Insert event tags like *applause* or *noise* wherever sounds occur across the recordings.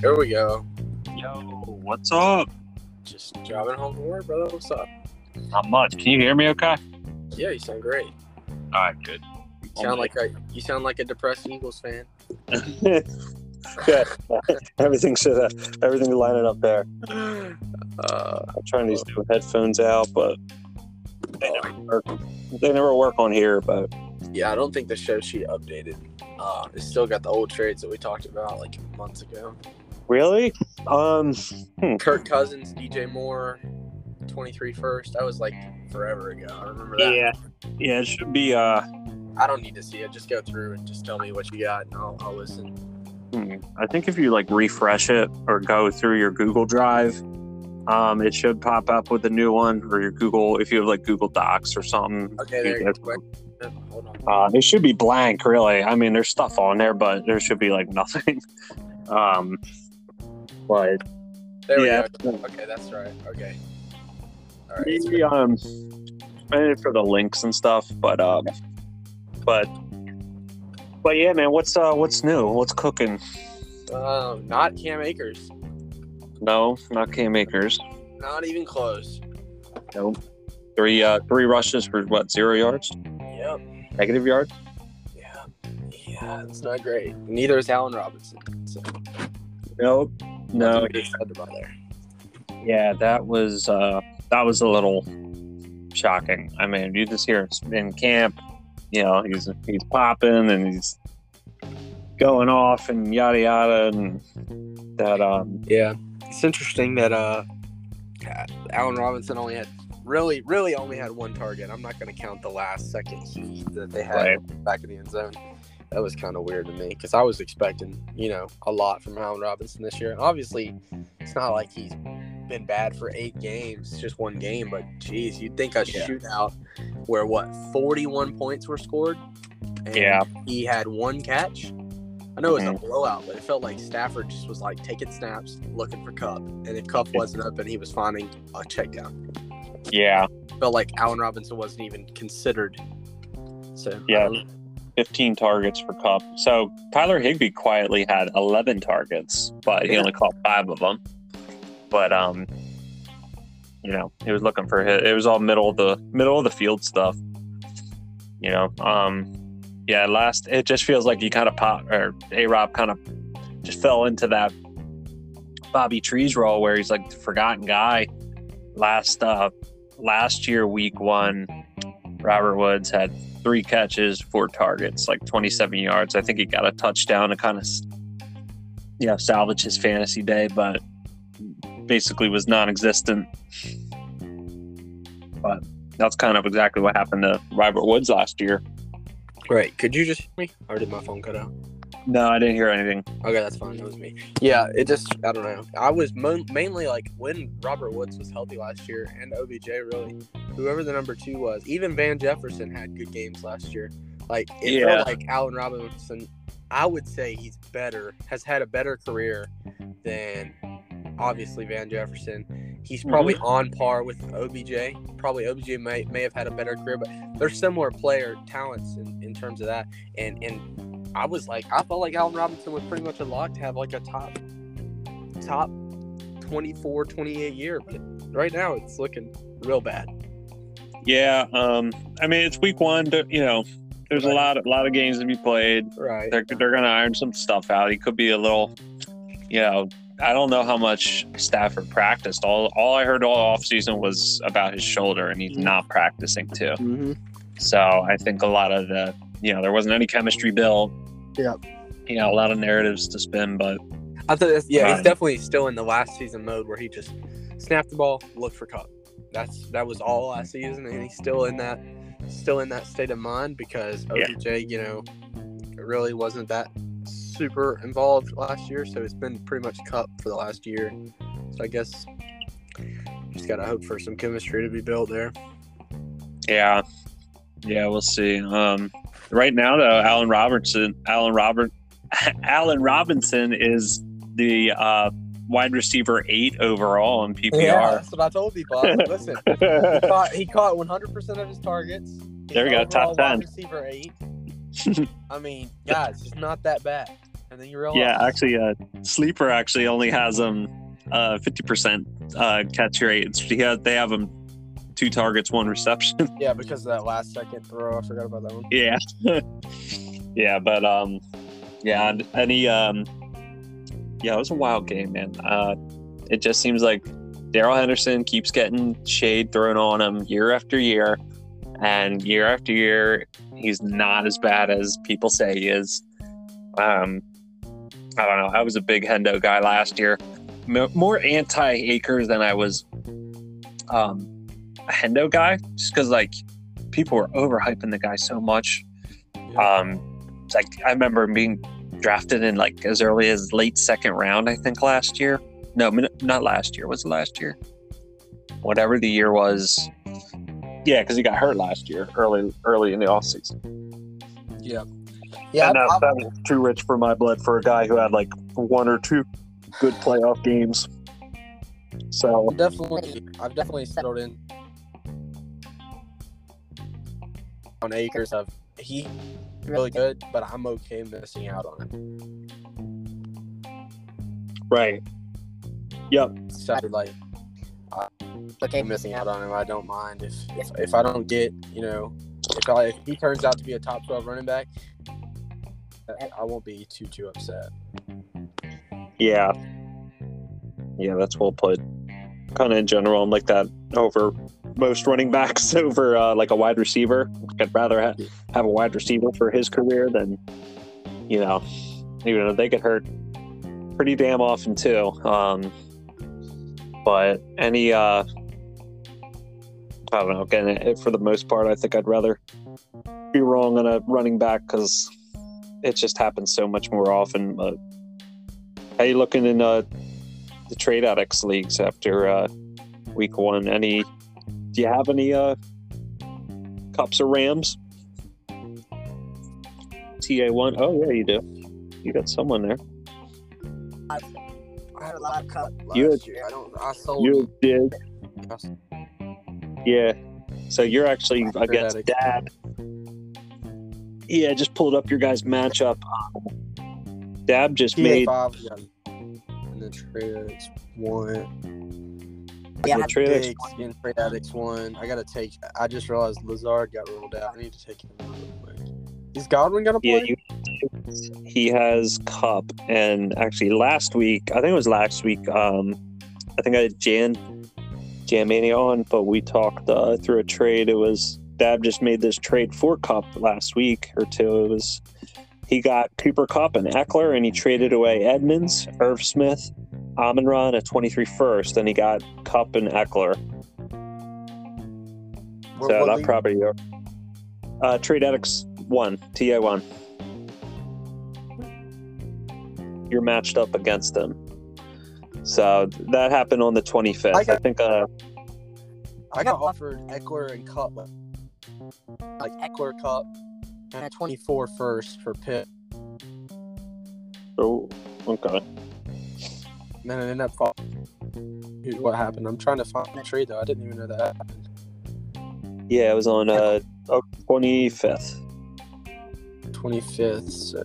Here we go. Yo, what's up? Just driving home from work, brother. What's up? Not much. Can you hear me okay? Yeah, you sound great. All right, good. You sound like a you sound like a depressed Eagles fan. yeah, *laughs* everything should have everything lining up there. Uh, I'm trying these new headphones out, but they never work. They never work on here. But yeah, I don't think the show sheet updated. Uh, it's still got the old trades that we talked about like months ago. Really, um, Kirk Cousins, DJ Moore, 23 first. That was like forever ago. I remember that. yeah, yeah, it should be. Uh, I don't need to see it. Just go through and just tell me what you got, and I'll, I'll listen. hmm, I think if you like refresh it or go through your Google Drive, um, it should pop up with a new one or your Google if you have like Google Docs or something. Okay, there you go. Uh, it should be blank, really. I mean, there's stuff on there, but there should be like *laughs* nothing. um, but There yeah, we go. Okay, that's right. Okay. All right. it's maybe um, maybe for the links and stuff, but um, but but yeah, man, what's uh, what's new? What's cooking? Um, not Cam Akers. No, not Cam Akers. Not even close. Nope. Three uh, three rushes for what? Zero yards? Yep. Negative yards? Yeah. Yeah, it's not great. Neither is Allen Robinson. So Nope. No. said about there. Yeah, that was uh, that was a little shocking. I mean, you just hear him in camp, you know, he's he's popping and he's going off and yada yada, and that um, Yeah. It's interesting that uh Allen Robinson only had really, really only had one target. I'm not going to count the last second that they had Right. back in the end zone. That was kind of weird to me because I was expecting, you know, a lot from Allen Robinson this year. And obviously, it's not like he's been bad for eight games, just one game. But geez, you'd think a Yeah. shootout where what 41 points were scored, and Yeah. he had one catch. I know it was Mhm. a blowout, but it felt like Stafford just was like taking snaps, looking for Kupp, and if Kupp wasn't up, and he was finding a check down. yeah, Felt like Allen Robinson wasn't even considered. So Yeah. know. 15 targets for Kupp. So Tyler Higbee quietly had 11 targets, but he Yeah. only caught five of them. But um, you know, he was looking for hit. It was all middle of the middle of the field stuff. You know, um, yeah. Last, it just feels like he kind of pop or A Rob kind of just fell into that Bobby Trees role where he's like the forgotten guy. Last uh, last year, week one, Robert Woods had three catches, four targets, like 27 yards. I think he got a touchdown to kind of, you know, salvage his fantasy day, but basically was non-existent. But that's kind of exactly what happened to Robert Woods last year. Right. Could you just me? Or did my phone cut out? No, I didn't hear anything. Okay, that's fine. That was me. Yeah, it just, I don't know. I was mo- mainly like when Robert Woods was healthy last year and OBJ, really, whoever the number two was, even Van Jefferson had good games last year. Like, it Yeah. felt like Allen Robinson, I would say he's better, has had a better career than obviously Van Jefferson. He's probably on par with OBJ. Probably OBJ may, may have had a better career, but they're similar player talents in, in terms of that. And and I was like, I felt like Allen Robinson was pretty much a lock to have like a top top 24, 28 year. But right now it's looking real bad. Yeah, um, I mean it's week one. th- You know, there's a Right. lot, a lot of games to be played. Right. They're they're gonna iron some stuff out. He could be a little, you know. I don't know how much Stafford practiced. All all I heard all offseason was about his shoulder, and he's not practicing too. Mm-hmm. So I think a lot of the, you know, there wasn't any chemistry built. Yeah. You know, a lot of narratives to spin, but I thought, that's, yeah, he's definitely still in the last season mode where he just snapped the ball, looked for Kupp. That's that was all last season, and he's still in that still in that state of mind because Yeah. OBJ, you know, really wasn't that super involved last year, so it's been pretty much Kupp for the last year. So I guess just gotta hope for some chemistry to be built there. yeah, yeah, we'll see. Um, right now, though, Allen Robertson, Allen Robert, *laughs* Allen Robinson is the uh, wide receiver eight overall in PPR. that's what I told people. I was like, Listen, he caught he caught 100 percent of his targets. He's There we go, top overall wide 10. Receiver eight. I mean, guys, it's not that bad. and then you realize. Yeah, actually, uh, sleeper actually only has um uh fifty percent uh catch rate. It's, he has, they have him two targets, one reception. *laughs* Yeah, because of that last second throw. I forgot about that one. yeah, *laughs* yeah, but um, yeah, and any um, yeah, it was a wild game, man. Uh, it just seems like Darrell Henderson keeps getting shade thrown on him year after year, and year after year, he's not as bad as people say he is. Um, I don't know. I was a big Hendo guy last year, M- more anti Akers than I was um, a Hendo guy, just because like people were overhyping the guy so much. Um, it's like I remember being drafted in like as early as late second round, I think last year. No, not last year. Was it last year? Whatever the year was. Yeah, because he got hurt last year, early early in the offseason. Yeah. Yeah. and that, that was too rich for my blood for a guy who had like one or two good playoff games. So I've definitely, I've definitely settled in on Akers. Of he really good, but I'm okay missing out on him. right, yep, So like, I, okay missing out on him. I don't mind if if, if I don't get you know if I if he turns out to be a top twelve running back, I- I won't be too too upset. yeah, yeah. That's well put. Kind of in general, I'm like that over most running backs *laughs* over uh, like a wide receiver. I'd rather ha- have a wide receiver for his career than you know, even though they get hurt pretty damn often too. Um, but any, uh, I don't know. Again, for the most part, I think I'd rather be wrong on a running back because it just happens so much more often. But how you looking in uh, the trade addicts leagues after uh, week one? Any? Do you have any uh, Kupps or Rams? TA one. Oh yeah, you do. You got someone there. I had a lot of Kupps last You- year. I don't. I sold. You did. Yeah. So you're actually Trade against. Dad. Yeah, just pulled up your guys' matchup. Dab just TA made five, yeah. and addicts one. Yeah, Yeah, Trade trade Addicts addicts and trade addicts one. I gotta take. I just realized Lazard got ruled out. I need to take him real quick. Is Godwin gonna yeah. play? You, he has Kupp, and actually last week, I think it was last week. Um, I think I had Jan Jan Mania on, but we talked uh, through a trade. It was Dab just made this trade for Kupp last week or two. It was he got Cooper Kupp and Ekeler, and he traded away Edmonds, Irv Smith, Amon Ra, and a 23 first, and he got Kupp and Ekeler. What- So what that league? probably uh, trade addicts one TA one. You're matched up against them. So that happened on the 25th. I I, think. Uh, I got offered Ekeler and Kupp, like Ekeler Kupp, and a 24 first for Pitt. oh, okay. And then it ended up falling. What happened? I'm trying to find the trade though. I didn't even know that happened. Yeah, it was on uh, oh, 25th. 25th. So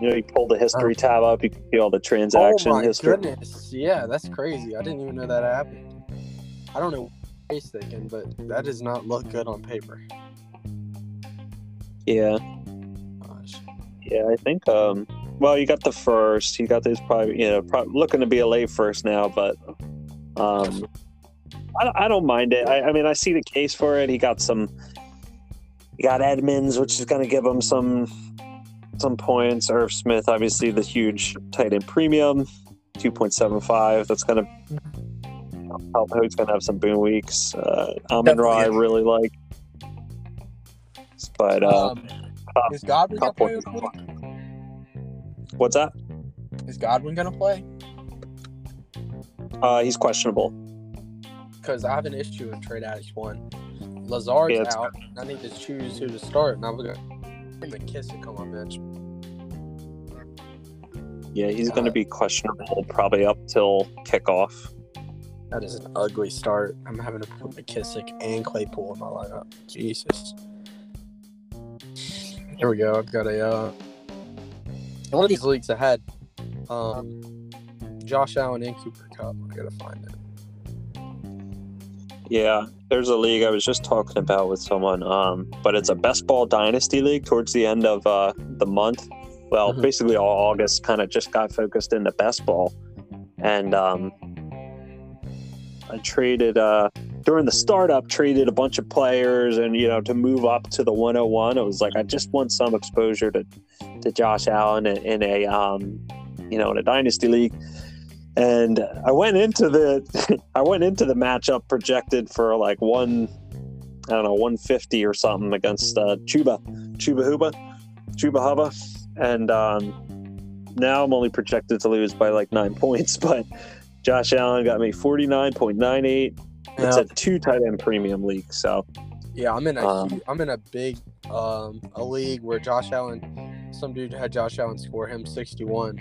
You know, you pull the history tab up, you can see all the oh my history. goodness, yeah, that's crazy. I didn't even know that happened. I don't know what he's thinking, but that does not look good on paper. Yeah, Gosh. yeah, I think. Um, well, you got the first. You got this probably, you know, probably looking to be a late first now, but um, I, I don't mind it. I, I mean, I see the case for it. He got some. He got Edmonds, which is going to give him some some points. Irv Smith, obviously, the huge tight end premium, two point seven five. That's going to help. He's going to have some boom weeks. Uh, Amon Ra, I really like, but uh, um, is Godwin gonna play this week? What's that? Is Godwin gonna play? Uh, he's questionable. Because I have an issue in trade addicts one. Lazard's Yeah, out. I need to choose who to start, and I'm gonna McKissic on my bench. Yeah, he's going to be questionable probably up till kickoff. That is an ugly start. I'm having to put McKissic and Claypool in my lineup. Jesus. Here we go. I've got a uh, one of these leagues I had um, Josh Allen and Cooper Kupp. I gotta find it. Yeah, there's a league I was just talking about with someone, um, but it's a best ball dynasty league towards the end of uh, the month. Well, Mhm. basically all August kind of just got focused into best ball, and um, I traded uh, during the startup, traded a bunch of players, and you know to move up to the 101. It was like I just want some exposure to to Josh Allen in, in a um, you know in a dynasty league. And I went into the *laughs* I went into the matchup projected for like one, I don't know, 150 or something against uh, Chuba, Chuba Huba, Chuba Hubba, and um, now I'm only projected to lose by like nine *laughs* points. But Josh Allen got me 49.98. It's a two tight end premium league, so Yeah, I'm in a um, I'm in a big um a league where Josh Allen, some dude had Josh Allen score him 61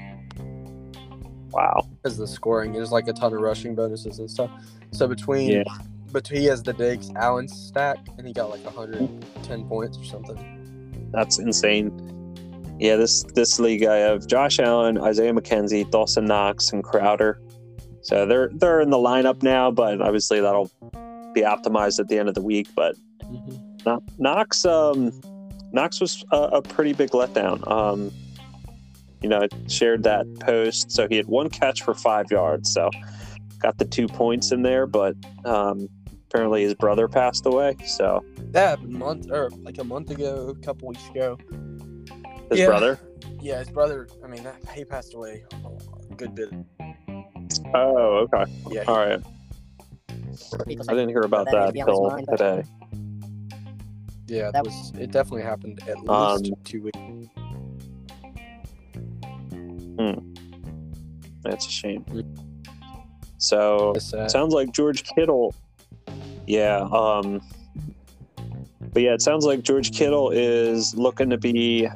wow. because the scoring there's like a ton of rushing bonuses and stuff. So between Yeah. but he has the Diggs Allen stack and he got like 110 points or something. That's insane. Yeah, this this league I have Josh Allen, Isaiah McKenzie, Dawson Knox, and Crowder. So they're they're in the lineup now, but obviously that'll be optimized at the end of the week. But Kno- Knox, um, Knox was a, a pretty big letdown. Um, you know, I shared that post, so he had one catch for five yards, so got the two points in there. But um, apparently his brother passed away, so That happened a month or like a month ago, a couple weeks ago. his Yeah. brother. Yeah, his brother. I mean, that, he passed away a good bit. Oh, okay, Yeah, all right. Because I didn't hear about that that may be on till but- today. yeah, that that- was. It definitely happened at least Um, two weeks. Hmm. That's a shame. So sounds like George Kittle. Yeah. Um. But yeah, it sounds like George Kittle is looking to be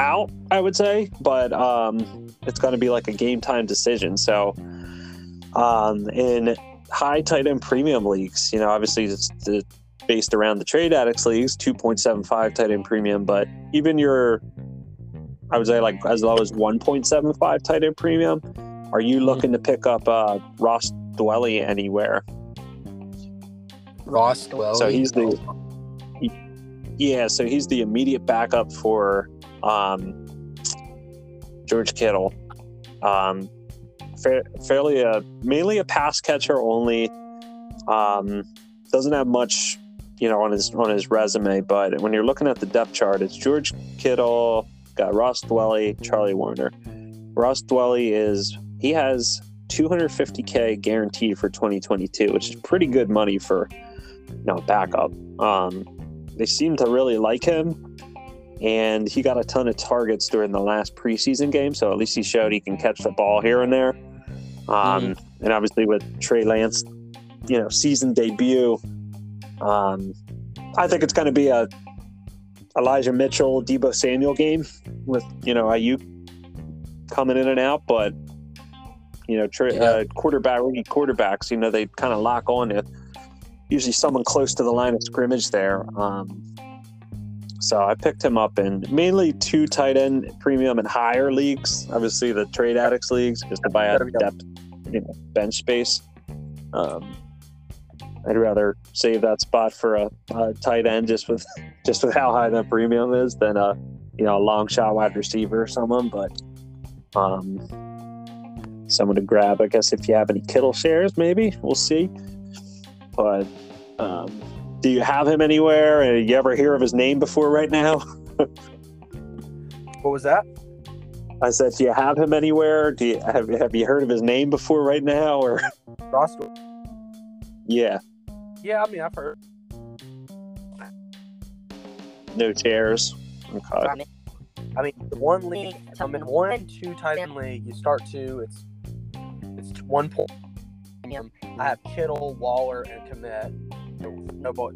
out. I would say, but um, it's going to be like a game time decision. So, um, in high tight end premium leagues, you know, obviously it's the, based around the trade addicts leagues, two point seven five tight end premium, but even your I would say like as low as 1.75 tight end premium. Are you looking to pick up uh, Ross Dwelley anywhere? Ross Dwelley. So he's the yeah, so he's the immediate backup for um, George Kittle. Um, fa- fairly a mainly a pass catcher only. Um, doesn't have much, you know, on his on his resume. But when you're looking at the depth chart, it's George Kittle, got Ross Dwelley, Charlie Woerner. Ross Dwelley is he has 250k guaranteed for 2022, which is pretty good money for you know backup. Um, they seem to really like him, and he got a ton of targets during the last preseason game. So at least he showed he can catch the ball here and there. Um, And obviously with Trey Lance, you know, season debut, um, I think it's going to be a Elijah Mitchell, Deebo Samuel game with you know Aiyuk coming in and out, but you know, tra- Yeah. uh, quarterback rookie quarterbacks, you know, they kind of lock on to usually someone close to the line of scrimmage there. Um, so I picked him up in mainly two tight end premium and higher leagues. Obviously, the trade addicts leagues just to buy out depth, you know, bench space. Um, I'd rather save that spot for a, a tight end just with *laughs* just with how high that premium is than a you know a long shot wide receiver or someone. But um, someone to grab, I guess, if you have any Kittle shares, maybe we'll see. But um, do you have him anywhere? Uh, You ever hear of his name before right now? *laughs* What was that? I said, do you have him anywhere? Do you have have you heard of his name before right now? Or Ross. Dwelley. yeah, Yeah, I mean, I've heard. no chairs. Okay. I mean, the one league, I'm in one and two tight end league. You start two, it's it's one point. I have Kittle, Waller, and Komet. No, no boy,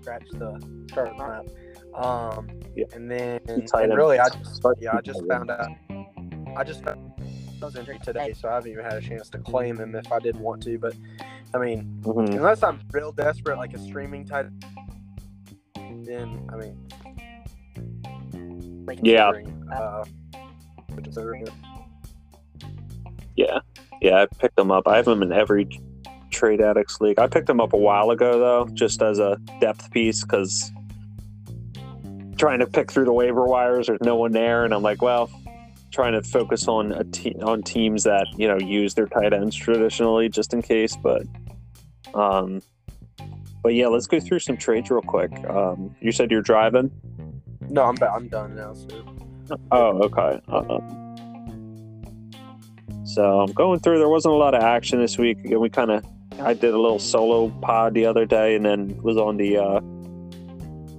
scratch the start lineup. Um, Yeah. and then and really, I just yeah, I just found out. I just found I was injured today, so I haven't even had a chance to claim him if I did want to. But I mean, Mhm. unless I'm real desperate, like a streaming tight, then I mean, like, Yeah. uh. Yeah, yeah, I picked him up. I have him in every trade addicts league. I picked him up a while ago though, just as a depth piece because trying to pick through the waiver wires, there's no one there, and I'm like, well, trying to focus on a te- on teams that you know use their tight ends traditionally, just in case. But, um, but yeah, let's go through some trades real quick. Um, you said you're driving. No, I'm ba- I'm done now. Oh, okay. Um, so I'm going through. There wasn't a lot of action this week. We kind of, I did a little solo pod the other day, and then was on the uh,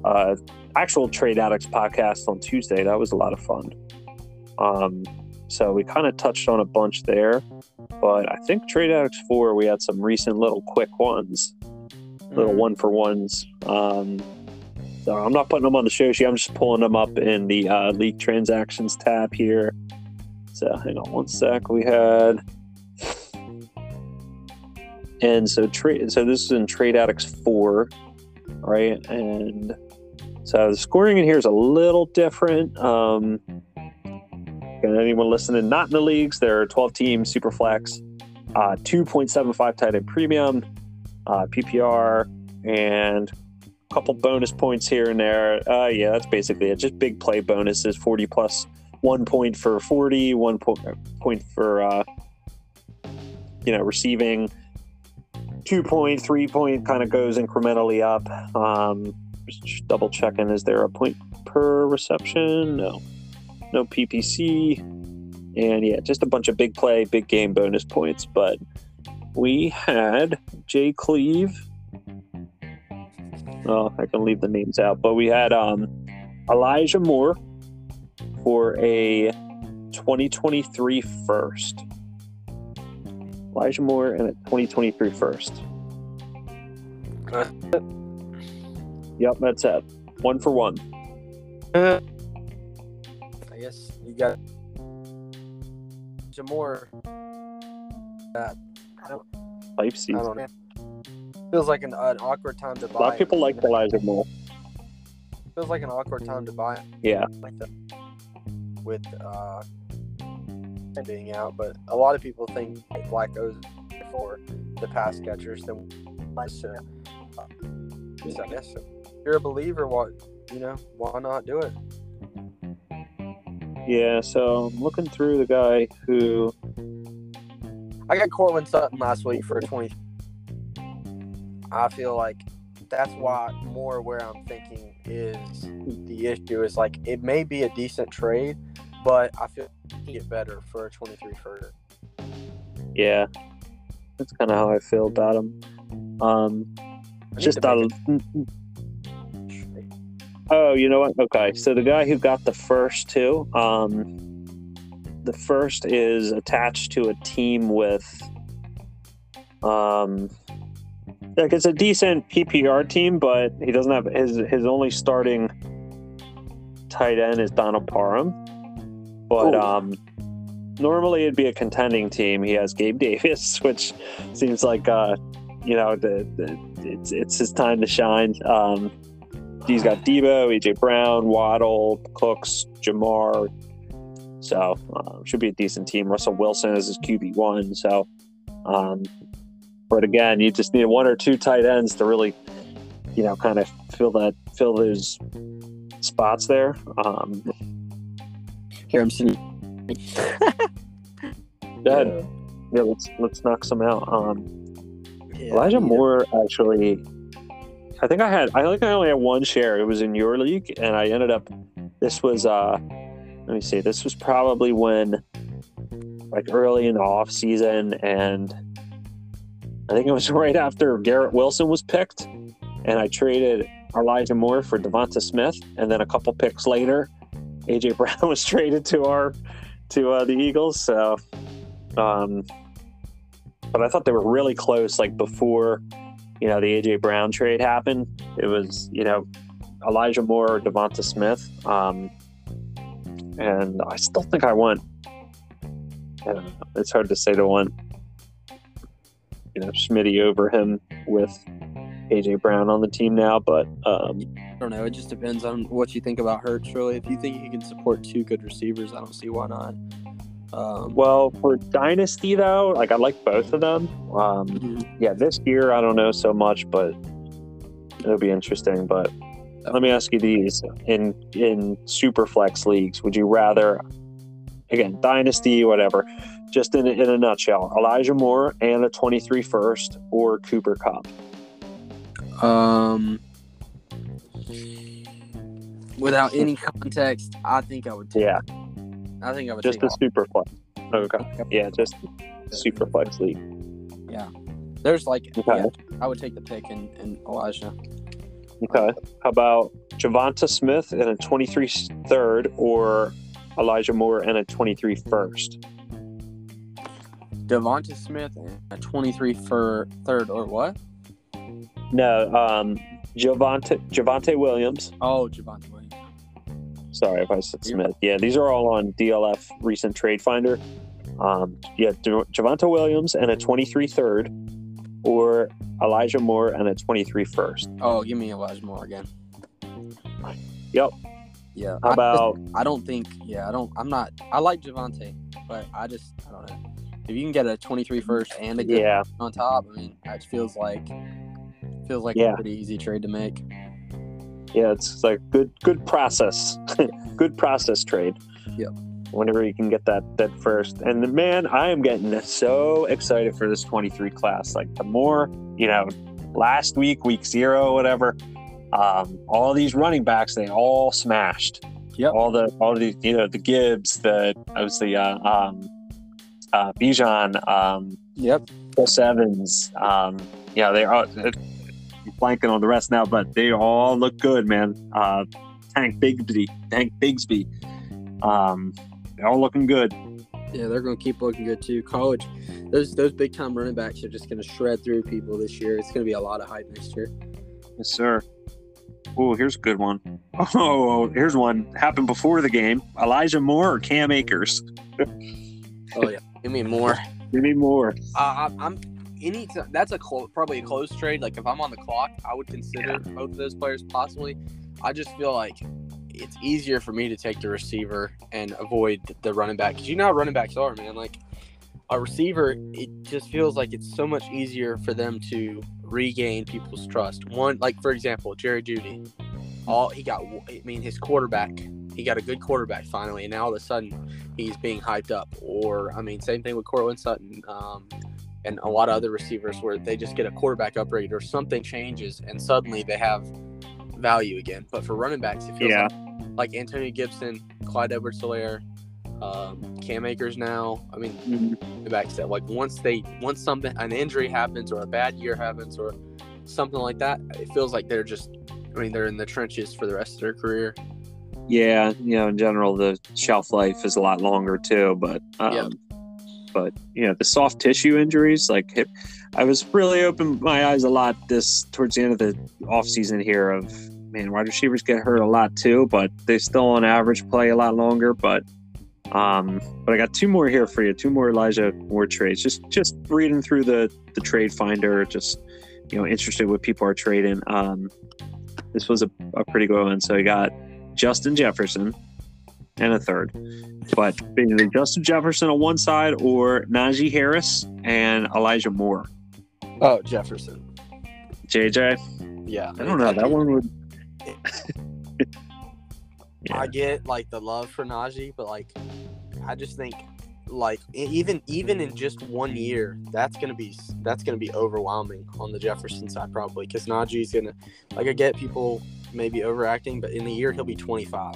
uh, actual Trade Addicts podcast on Tuesday. That was a lot of fun. Um, so we kind of touched on a bunch there, but I think Trade Addicts Four we had some recent little quick ones, little Mhm. one for ones. Um, so I'm not putting them on the show sheet. I'm just pulling them up in the uh, league transactions tab here. So hang on one sec. We had, and so trade. So this is in Trade Addicts Four, right? And so the scoring in here is a little different. Um, and anyone listening not in the leagues, there are 12 teams, super flex, uh, 2.75 tight end premium, uh, PPR, and a couple bonus points here and there. Uh, yeah, that's basically it. Just big play bonuses, 40 plus one point for 40, one po- point for, uh, you know, receiving. Two point, three point kind of goes incrementally up. Um, just double checking. Is there a point per reception? No. No PPC. And yeah, just a bunch of big play, big game bonus points. But we had Jay Cleave. Oh, I can leave the names out. But we had um, Elijah Moore for a 2023 first. Elijah Moore and a 2023 first. That's Yep, that's it. One for one. I guess you got some more. I don't. Life I don't know. Feels like an, an awkward time to buy. A lot of people like Elijah Moore. Feels like an awkward time to buy it. Yeah. like that with uh being out, but a lot of people think Black Flacco's for the pass catchers. Then so, uh, so I guess if you're a believer, what you know, why not do it? Yeah, so I'm looking through the guy who I got Courtland Sutton last week for a 20. I feel like that's why more where I'm thinking is the issue is like it may be a decent trade, but I feel you get better for a 23 further. yeah. That's kind of how I feel about him. Um I just to a, Oh, you know what? Okay. So the guy who got the first two, um the first is attached to a team with um like it's a decent PPR team, but he doesn't have his his only starting tight end is Donald Parham. But Ooh. um normally it'd be a contending team. He has Gabe *laughs* Davis, which seems like uh you know the, the it's it's his time to shine. Um he's got Deebo, EJ Brown, Waddle, Cooks, Ja'Marr. So uh, should be a decent team. Russell Wilson is his QB one. So, um, but again, you just need one or two tight ends to really, you know, kind of fill that fill those spots there. Um, Here I'm sitting. *laughs* ahead. Yeah, let's let's knock some out. Um, Yeah, Elijah yeah. Moore actually, I think I had I think I only had one share. It was in your league, and I ended up. This was uh, let me see. This was probably when, like early in the off season, and I think it was *laughs* right after Garrett Wilson was picked, and I traded Elijah Moore for Devonta Smith, and then a couple picks later, AJ *laughs* Brown was traded to our to uh, the Eagles. So, um, but I thought they were really close. Like before, you know, the AJ Brown trade happened, it was you know Elijah Moore or Devonta Smith, um, and I still think I. I. It's hard to say the one, you know, Smitty over him with AJ Brown on the team now, but um, I don't know. It just depends on what you think about Hurts. Really, if you think he can support two good receivers, I don't see why not. Um, Well, for Dynasty though, like I like both of them. Um, mhm. yeah, this year I don't know so much, but it'll be interesting. But let me ask you these: in in super flex leagues, would you rather, again, Dynasty, whatever, just in a, in a nutshell, Elijah Moore and a 23 first, or Cooper Kupp? Um, without any context, I think I would take. Yeah, I think I would just a super flex. Okay, yeah, just super flex league. Yeah, there's like, Okay. yeah, I would take the pick in, in Elijah. Okay, how about Javonta Smith and a 23 third, or Elijah Moore and a 23 first? Devonta Smith and a 23 for third or what? No, um, Javonte Javonte Williams. Oh, Javonte Williams. Sorry if I said Smith. Yeah, these are all on DLF recent trade finder. Um, yeah, Javonte Williams and a 23 third, or Elijah Moore and a 23 first. Oh, give me Elijah Moore again. Yep. Yeah. How I, about I don't think. Yeah, I don't. I'm not. I like Javonte, but I just. I don't know. If you can get a 23 first and a good yeah, on top, I mean, it feels like feels like Yeah. a pretty easy trade to make. yeah, it's like good good process, *laughs* good process trade. Yep. Whenever you can get that that first, and the man, I am getting so excited for this 23 class. Like the more you know, last week, week zero, whatever. Um, all these running backs, they all smashed. Yep. All the all the you know the Gibbs, the obviously uh, um, uh, Bijan, um, Yep. Chris Evans. Um, yeah, they are uh, blanking on the rest now, but they all look good, man. Uh, Tank Bigsby, Tank Bigsby. Um, they're all looking good. Yeah, they're going to keep looking good too. College, those those big time running backs are just going to shred through people this year. It's going to be a lot of hype next year. Yes, sir. Oh, here's a good one. *laughs* Oh, here's one happened before the game. Elijah Moore or Cam Akers? *laughs* Oh yeah, give me more. Give me more. Uh, I'm any. That's a probably a close trade. Like if I'm on the clock, I would consider both of those players possibly. I just feel like it's easier for me to take the receiver and avoid the running back because you know how running backs are, man. Like a receiver, it just feels like it's so much easier for them to regain people's trust. One, like for example, Jerry Jeudy. All he got, I mean, his quarterback. He got a good quarterback finally, and now all of a sudden he's being hyped up. Or I mean, same thing with Courtland Sutton. Um, and a lot of other receivers where they just get a quarterback upgrade or something changes and suddenly they have value again. But for running backs, it feels Yeah. like, like Antonio Gibson, Clyde Edwards Hilaire, um, Cam Akers now. I mean, the backs that like once they once something an injury happens or a bad year happens or something like that, it feels like they're just I mean they're in the trenches for the rest of their career. Yeah, you know, in general, the shelf life is a lot longer too. But, um, Yeah. but you know, the soft tissue injuries, like hip, I was really open my eyes a lot this towards the end of the off season here. Of man, wide receivers get hurt a lot too, but they still on average play a lot longer. But, um, but I got two more here for you, two more Elijah Moore trades. Just just reading through the the trade finder, just you know, interested what people are trading. Um, this was a, a pretty good one. So I got Justin Jefferson and a third. But basically, Justin Jefferson on one side or Najee Harris and Elijah Moore. Oh, Jefferson. JJ, Yeah. I don't know. That one would. Yeah. *laughs* I get like the love for Najee, but like I just think like even even in just one year, that's gonna be that's gonna be overwhelming on the Jefferson side probably because Najee's gonna like I get people maybe overacting, but in the year he'll be 25.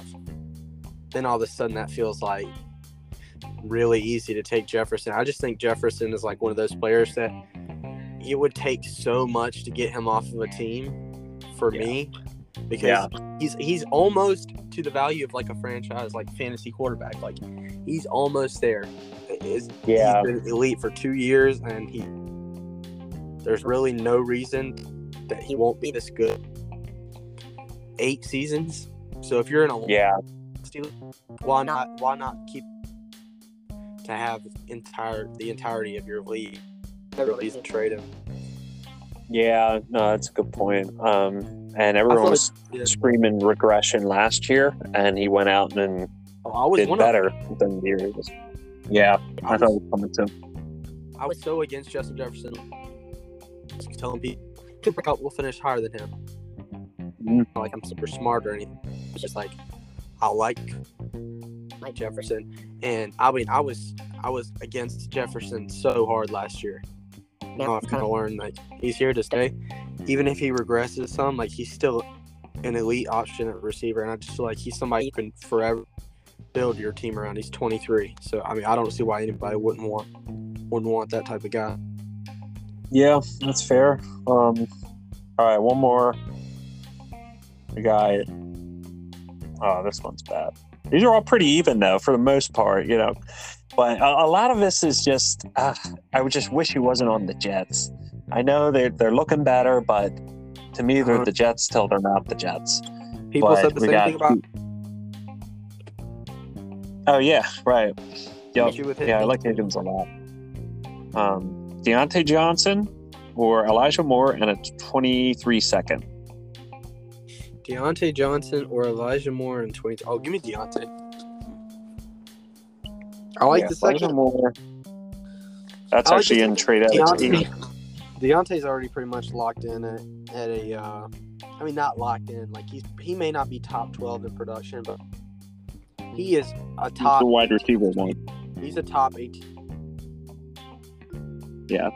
Then all of a sudden that feels like really easy to take Jefferson. I just think Jefferson is like one of those players that it would take so much to get him off of a team for Yeah. me because Yeah. he's he's almost to the value of like a franchise like fantasy quarterback. Like he's almost there. Is Yeah. he's been elite for two years, and he there's really no reason that he won't be this good. Eight seasons. So if you're in a Yeah. why not why not keep to have entire the entirety of your league? Never reason trade him. Yeah. No, that's a good point. Um, and everyone was yeah. screaming regression last year, and he went out and Oh, I was did better Of, than the year he was. Yeah, I I thought was, it was coming too. I was so against Justin Jefferson. Telling people Cooper Kupp will finish higher than him. Mhm. Not Like I'm super smart or anything. It's just like I like Mike Jefferson, and I mean I was I was against Jefferson so hard last year. Now I've kind of learned like he's here to stay. Even if he regresses some, like he's still an elite option at receiver, and I just feel like he's somebody you can forever build your team around. He's 23, so I mean I don't see why anybody wouldn't want wouldn't want that type of guy. Yeah, that's fair. Um, all right, one more. The guy. Oh, this one's bad. These are all pretty even though, for the most part, you know. But a, a lot of this is just. Uh, I would just wish he wasn't on the Jets. I know they're they're looking better, but to me, they're the Jets till they're not the Jets. People But said the same got- thing about Oh yeah, right. Yep. Yeah, I like Higgins a lot. Um, Diontae Johnson or Elijah Moore and a 23 second. Diontae Johnson or Elijah Moore in 20. Oh, give me Diontae. I like Yeah, the Elijah second. Moore. That's I actually the in trade at Diontae, Diontae's already pretty much locked in at, at a. Uh, I mean, not locked in. Like he's he may not be top 12 in production, but he is a top. the wide receiver one. He's a top 18. Yeah.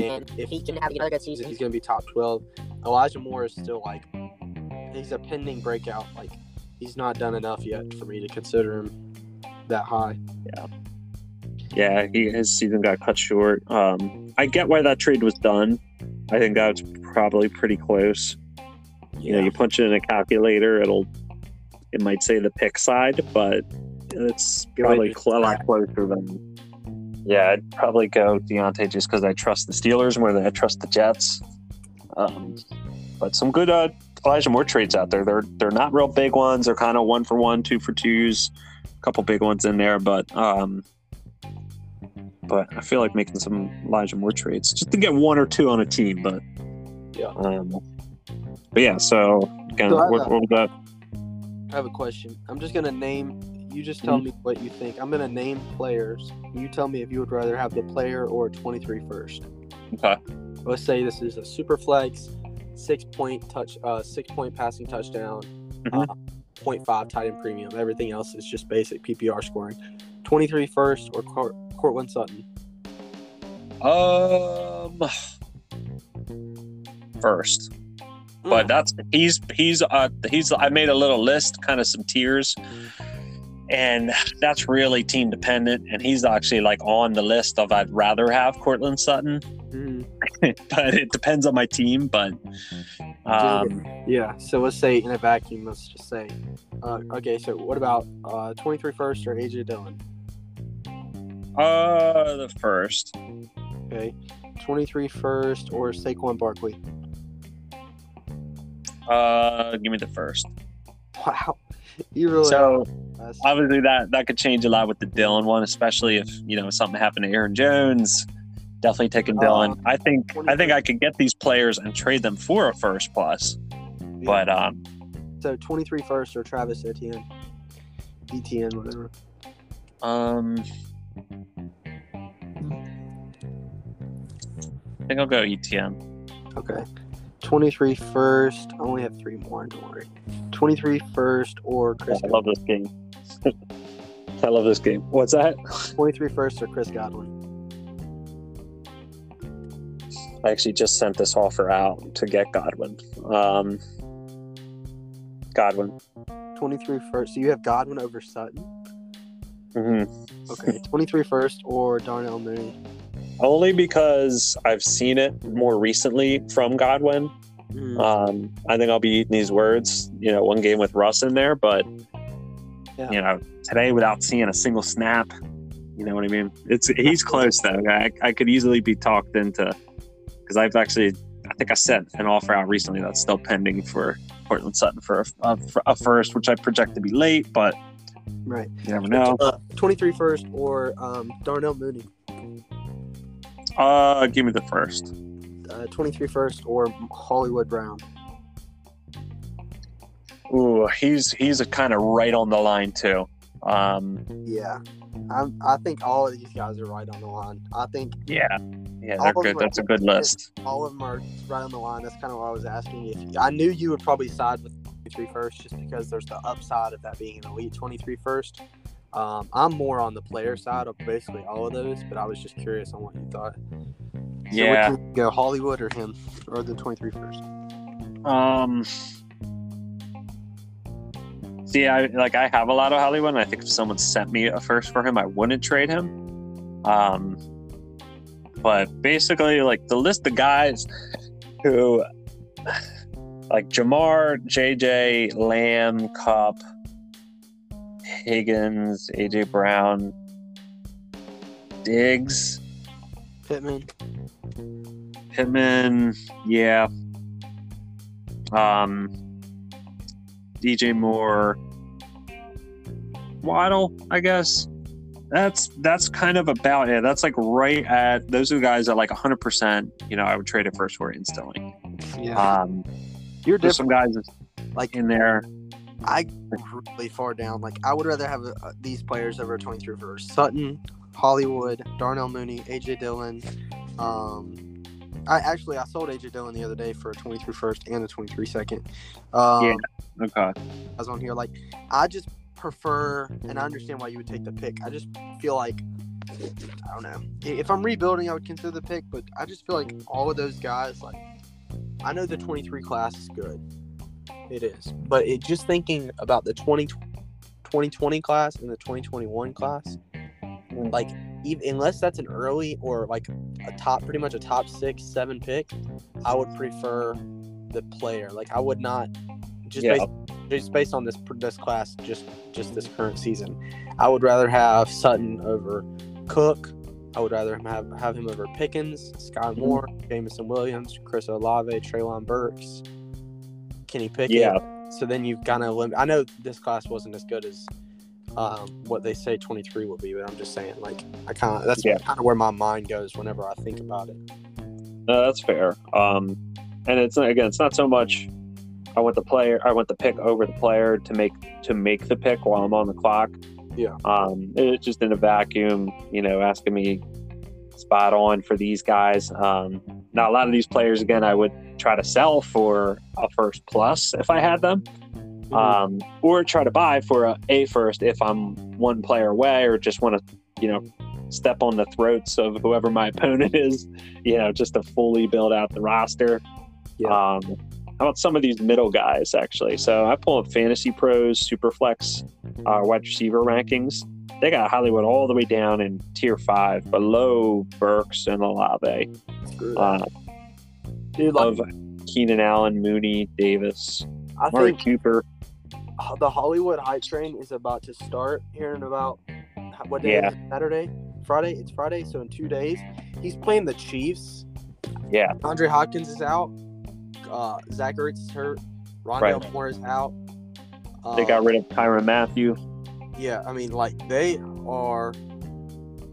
And if he can have another good season, he's going to be top 12. Elijah Moore is still like, he's a pending breakout. Like, he's not done enough yet for me to consider him that high. Yeah, he, his season got cut short. Um, I get why that trade was done. I think that was probably pretty close. You know, you punch it in a calculator, it'll it might say the pick side, but it's probably a lot closer than. Yeah, I'd probably go Diontae just because I trust the Steelers more than I trust the Jets. Um, but some good uh, Elijah Moore trades out there. They're they're not real big ones. They're kind of one for one, two for twos, a couple big ones in there. But um, but I feel like making some Elijah Moore trades just to get one or two on a team. But Yeah. um, but yeah. So again, So what, have what was that? I have a question. I'm just gonna name. You just tell me what you think. I'm gonna name players. You tell me if you would rather have the player or 23 first. Okay. Let's say this is a super flex, six point touch, uh, six point passing touchdown, Mhm. uh, 0.5 tight end premium. Everything else is just basic PPR scoring. 23 first or Court, Courtland Sutton. Um, first, Mm. but that's he's he's uh he's I made a little list, kind of some tiers, and that's really team dependent. And he's actually like on the list of I'd rather have Courtland Sutton, *laughs* Mhm. but it depends on my team. But um, Yeah. So let's say in a vacuum, let's just say, uh, okay. So what about uh, 23 first or AJ Dillon? Uh, the first, Okay. 23 first or Saquon Barkley. uh, give me the first. Wow. *laughs* You really So obviously that that could change a lot with the Dillon one, especially if you know something happened to Aaron Jones. Definitely taking Dillon. Uh, I think I think I could get these players and trade them for a first plus. But um, So 23 first or Travis Etienne. ETN, whatever. um, I think I'll go ETM. Okay. 23 first. I only have three more, don't worry. 23 first or Chris I love this game. *laughs* I love this game. What's that? 23 first or Chris Godwin. I actually just sent this offer out to get Godwin. Um, Godwin. 23 first. So you have Godwin over Sutton. Hmm Okay. 23 first or Darnell Moon? Only because I've seen it more recently from Godwin. Mhm. Um, I think I'll be eating these words, you know, one game with Russ in there, but Yeah. you know, today without seeing a single snap, you know what I mean? It's he's close though. I, I could easily be talked into because I've actually, I think I sent an offer out recently that's still pending for Courtland Sutton for a, a, for a first, which I project to be late, but Right. you never know. Uh, 23 first or um, Darnell Mooney. Uh, give me the first. Uh, 23 first or Hollywood Brown. Ooh, he's he's a kind of right on the line too. Um, Yeah, I'm, I think all of these guys are right on the line. I think yeah, yeah, they're good. That's a good list. all of them are right on the line. That's kind of what I was asking. If I knew you would probably side with 23 first, just because there's the upside of that being an elite 23 first. Um, I'm more on the player side of basically all of those, but I was just curious on what you thought. So Yeah. would you go Hollywood or him or the 23 first? Um, see, I like I have a lot of Hollywood. And I think if someone sent me a first for him, I wouldn't trade him. Um, but basically, like the list of guys who, like Ja'Marr, JJ, Lamb, Kupp, Higgins, AJ Brown, Diggs, Pittman. Pittman, yeah. Um, DJ Moore, Waddle, I guess. That's that's kind of about it. That's like right at those are the guys that like 100. percent You know, I would trade it first for instantly. Yeah, Um, you're there's some different. guys Like in there. I really far down. Like I would rather have uh, these players over 23 first. Sutton, Hollywood, Darnell Mooney, AJ Dillon. Um, I actually I sold AJ Dillon the other day for a 23 first and a 23 second. Um, Yeah. Okay. I was on here like I just prefer, and I understand why you would take the pick. I just feel like I don't know if I'm rebuilding, I would consider the pick, but I just feel like all of those guys like I know the 23 class is good. It is. But it just thinking about the 20, 2020 class and the 2021 class, like, even, unless that's an early or like a top, pretty much a top six, seven pick, I would prefer the player. Like, I would not just Yeah. based, just based on this this class, just just this current season, I would rather have Sutton over Cook. I would rather have have him over Pickens, Sky Moore, Jameson Williams, Chris Olave, Treylon Burks, Kenny Pickett. Yeah. So then you've kind of lim- I know this class wasn't as good as um, what they say 23 will be, but I'm just saying like I kind of that's Yeah. kind of where my mind goes whenever I think about it. No, that's fair. Um, and it's again, it's not so much. I want the player. I want the pick over the player to make to make the pick while I'm on the clock. Yeah. Um, it's just in a vacuum. You know, asking me spot on for these guys. Um, now a lot of these players, again, I would try to sell for a first plus if I had them, um, or try to buy for a, a first if I'm one player away, or just want to, you know, step on the throats of whoever my *laughs* opponent is. You know, just to fully build out the roster. Yeah. Um, how about some of these middle guys actually? So I pull up Fantasy Pros, Superflex, uh, wide receiver rankings. They got Hollywood all the way down in tier five, below Burks and Olave. Uh, Dude, like, of Keenan Allen, Mooney, Davis, I Murray think Cooper. the Hollywood hype train is about to start here in about what day? Yeah. Saturday, Friday. It's Friday, so in two days, he's playing the Chiefs. Yeah. Andre Hopkins is out. Uh, Zach Ertz is hurt. Rondale Right. Moore is out. They got Um, rid of Tyron Matthew. Yeah, I mean, like they are,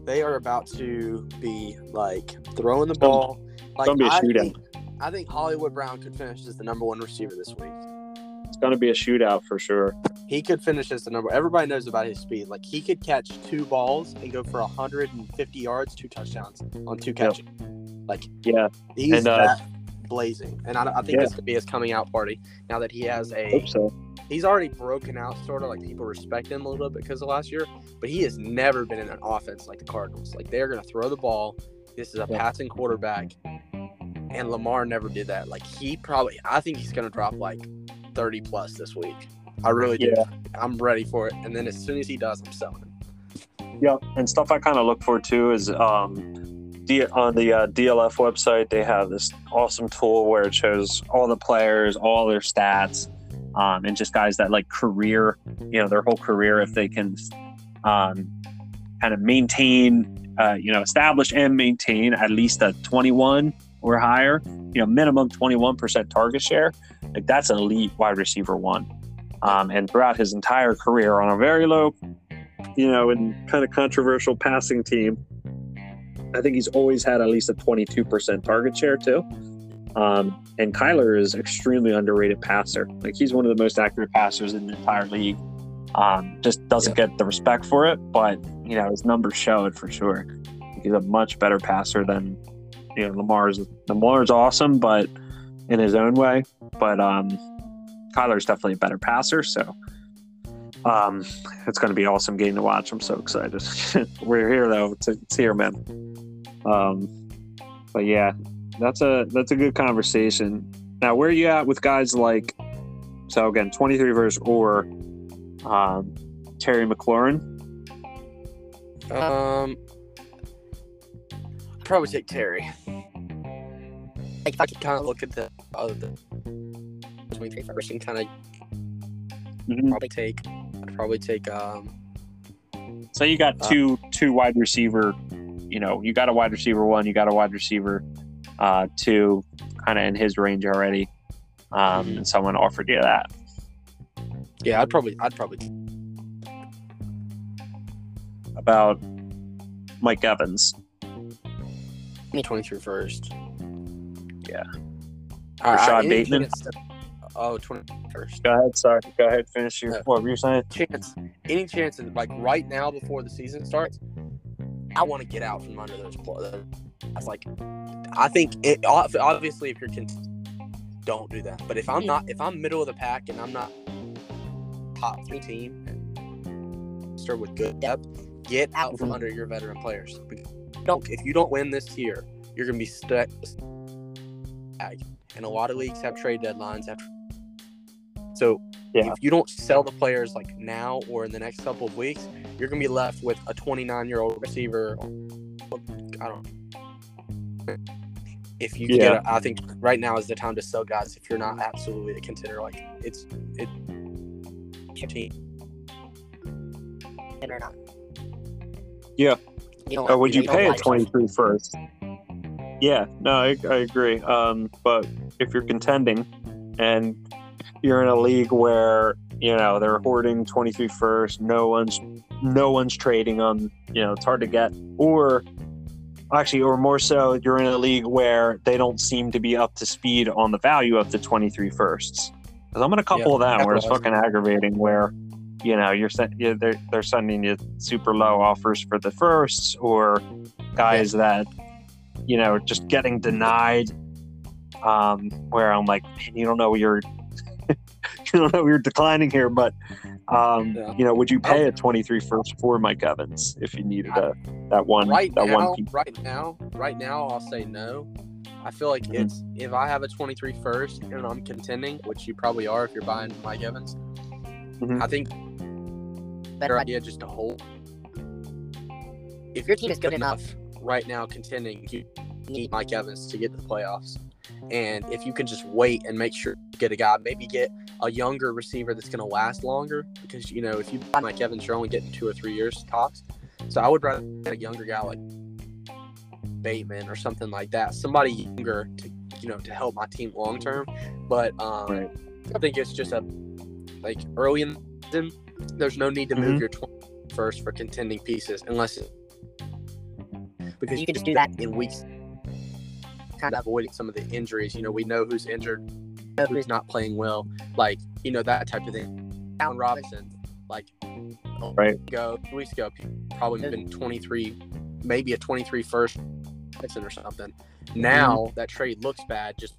they are about to be like throwing the ball. Like gonna be a I shootout. think, I think Hollywood Brown could finish as the number one receiver this week. It's going to be a shootout for sure. He could finish as the number. Everybody knows about his speed. Like he could catch two balls and go for 150 yards, two touchdowns on two catches. Like Yeah. he's And, uh, that blazing, and I, I think Yeah. this could be his coming out party. Now that he has a, Hope so. he's already broken out, sort of like people respect him a little bit because of last year. But he has never been in an offense like the Cardinals. Like they're gonna throw the ball. This is a Yeah. passing quarterback, and Lamar never did that. Like he probably, I think he's gonna drop like 30 plus this week. I really do. Yeah. I'm ready for it. And then as soon as he does, I'm selling. Yeah, and stuff I kind of look for too is um, D- on the uh, DLF website they have this awesome tool where it shows all the players, all their stats, um, and just guys that like career, you know, their whole career if they can um, kind of maintain, uh, you know, establish and maintain at least a 21 or higher, you know, minimum 21% target share. Like that's an elite wide receiver one. Um, and throughout his entire career on a very low you know, and kind of controversial passing team. I think he's always had at least a 22% target share too. Um, and Kyler is extremely underrated passer. Like he's one of the most accurate passers in the entire league. Um, just doesn't get the respect for it, but you know his numbers show it for sure. He's a much better passer than you know Lamar's. Lamar's awesome, but in his own way. But um, Kyler's definitely a better passer, so um, it's going to be an awesome game to watch. I'm so excited. *laughs* We're here though. It's, it's here, man. Um, but yeah, that's a that's a good conversation. Now, where are you at with guys like so again, 23 verse or um, Terry McLaurin? Um, I'd probably take Terry. Like I could kind of look at the other the 23 first and kind of Mhm. probably take, probably take um So you got Uh, two two wide receiver. You know, you got a wide receiver one, you got a wide receiver uh, two, kind of in his range already. Um. And someone offered you that. yeah I'd probably I'd probably About Mike Evans. me 23 first. Yeah. Uh, Rashod Bateman? Chance oh 21st. Go ahead. Sorry. Go ahead. Finish your Yeah. what were you saying? chance, any chance, that, like right now before the season starts, I want to get out from under those. pl- That's like, I think it obviously if you're con- don't do that. But if I'm not, if I'm middle of the pack and I'm not top three team, and start with good depth, get out from Mhm. under your veteran players. Don't if you don't win this year, you're gonna be stuck. And a lot of leagues have trade deadlines after. So Yeah. if you don't sell the players like now or in the next couple of weeks, you're gonna be left with a 29 year old receiver. I don't. If you Yeah. get, a, I think right now is the time to sell guys. If you're not absolutely a contender, like it's it. Your team. Or not. Yeah. You don't, Or would you don't pay a 23 first? Yeah, no, I, I agree. Um, but if you're contending and you're in a league where you know they're hoarding 23 first, no one's no one's trading on You know, it's hard to get. Or actually, or more so, you're in a league where they don't seem to be up to speed on the value of the 23 firsts. Because I'm in a couple Yeah, of them where it's fucking aggravating. Where you know you're yeah, they're they're sending you super low offers for the firsts or guys that you know just getting denied. Um, where I'm like, you don't know you're you *laughs* don't know you're declining here, but um, Yeah. you know, would you pay a 23 first for Mike Evans if you needed a that one right that now, one piece? right now, right now, I'll say no. I feel like Mhm. it's if I have a 23 first and I'm contending, which you probably are if you're buying Mike Evans. Mhm. I think better idea just to hold. If your team is good enough right now, contending, you need Mike Evans to get to the playoffs. And if you can just wait and make sure you get a guy, maybe get a younger receiver that's going to last longer, because you know if you buy Mike Evans, you're only getting two or three years tops. So I would rather get a younger guy like Bateman or something like that, somebody younger to you know to help my team long term. But um, Right. I think it's just a like early in the season, there's no need to move Mhm. your 20 first for contending pieces unless because you can just do that in weeks, kind of avoiding some of the injuries. You know, we know who's injured, who's not playing well, like you know that type of thing. Allen Robinson, like a week Right. ago, two weeks ago, probably been 23, maybe a 23 first Robinson or something. Mm-hmm. Now that trade looks bad, just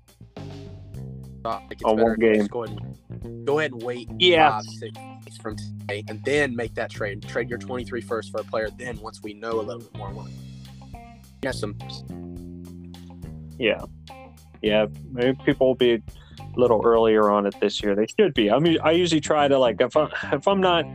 thought like it's On one game. just Go ahead, and, go ahead and wait Yeah. five, six weeks from today, and then make that trade. Trade your 23 first for a player. Then once we know a little bit more, what- you know, some Yeah, yeah. Maybe people will be a little earlier on it this year. They should be. I mean, I usually try to like if I *laughs* if I'm not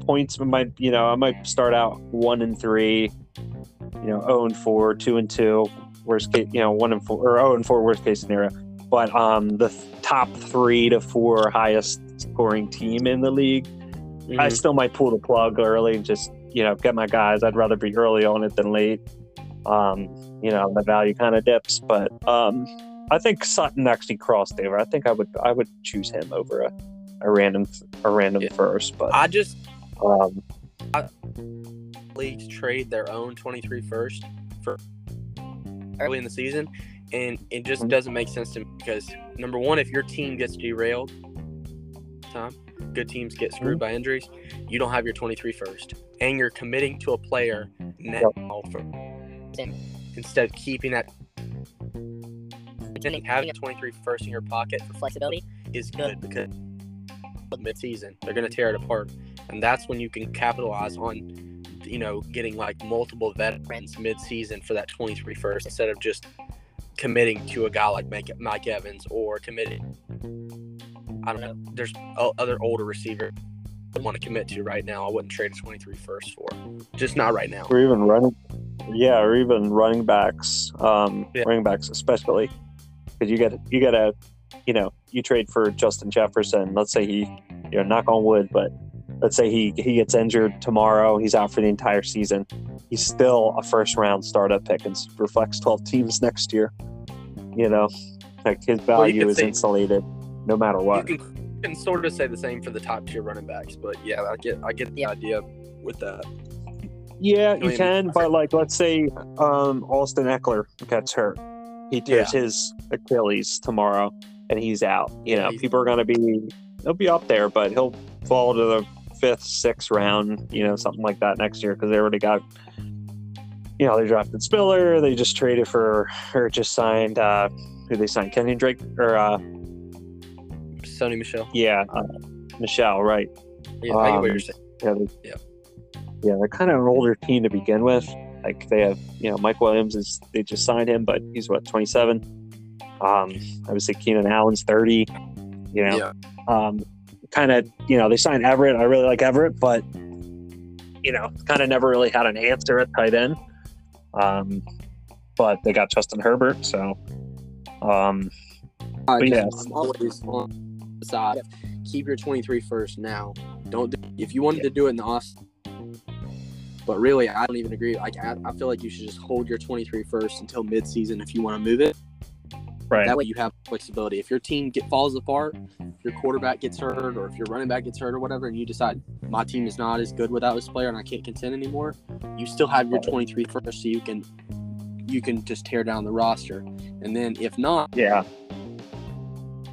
points, I might you know I might start out one and three, you know, zero and four, two and two, worst case, you know, one and four or zero and four, worst case scenario. But um, the th- top three to four highest scoring team in the league I still might pull the plug early and just you know get my guys. I'd rather be early on it than late. Um, you know the value kind of dips, but um, I think Sutton actually crossed over. I think I would I would choose him over a, a random a random Yeah. first. But I just um, I, leagues trade their own 23 first for early in the season. and it just Mhm. doesn't make sense to me because number one, if your team gets derailed, time good teams get screwed by injuries, you don't have your 23 first, and you're committing to a player now for instead of keeping that. Having a 23 first in your pocket for flexibility. is good because mid-season they're going to tear it apart, and that's when you can capitalize on, you know, getting like multiple veterans mid-season for that 23 first instead of just committing to a guy like Mike, Mike Evans or committing. I don't know. There's other older receivers I want to commit to right now. I wouldn't trade a 23 first for, just not right now. or even running yeah or even running backs um Yeah. running backs especially because you get you got to, you know you trade for justin jefferson. Let's say he you know knock on wood but let's say he he gets injured tomorrow. He's out for the entire season. He's still a first round startup pick and reflects 12 teams next year. You know like his value could is say- insulated no matter what. You can, you can sort of say the same for the top tier running backs, but yeah, I get I get the idea with that. Yeah, know you what I can, mean? but like, let's say um, Austin Ekeler gets hurt, he tears his Achilles tomorrow, and he's out. You know, he's- people are going to be he'll be up there, but he'll fall to the fifth, sixth round. You know, something like that next year because they already got. You know, they drafted Spiller. They just traded for or just signed. uh Who they signed? Kenyon Drake or uh Sony Michel. yeah, uh, Michel, right? Yeah, I get what Um, you're saying. Yeah, they, Yeah. yeah, they're kind of an older team to begin with. Like they have, you know, Mike Williams is they just signed him, but he's what twenty seven. Um, obviously Keenan Allen's thirty. You know, Yeah. um, kind of, you know, they signed Everett. I really like Everett, but you know, kind of never really had an answer at tight end. Um, but they got Justin Herbert, so um, Uh, but yeah. I'm always on the side. Keep your 23 first now. Don't do, if you wanted to do it in the off. But really, I don't even agree. Like I, I feel like you should just hold your 23 first until mid-season if you want to move it. right, That way you have flexibility. If your team get falls apart, if your quarterback gets hurt, or if your running back gets hurt, or whatever, and you decide my team is not as good without this player and I can't contend anymore, you still have your 23 first, so you can you can just tear down the roster. And then if not, yeah,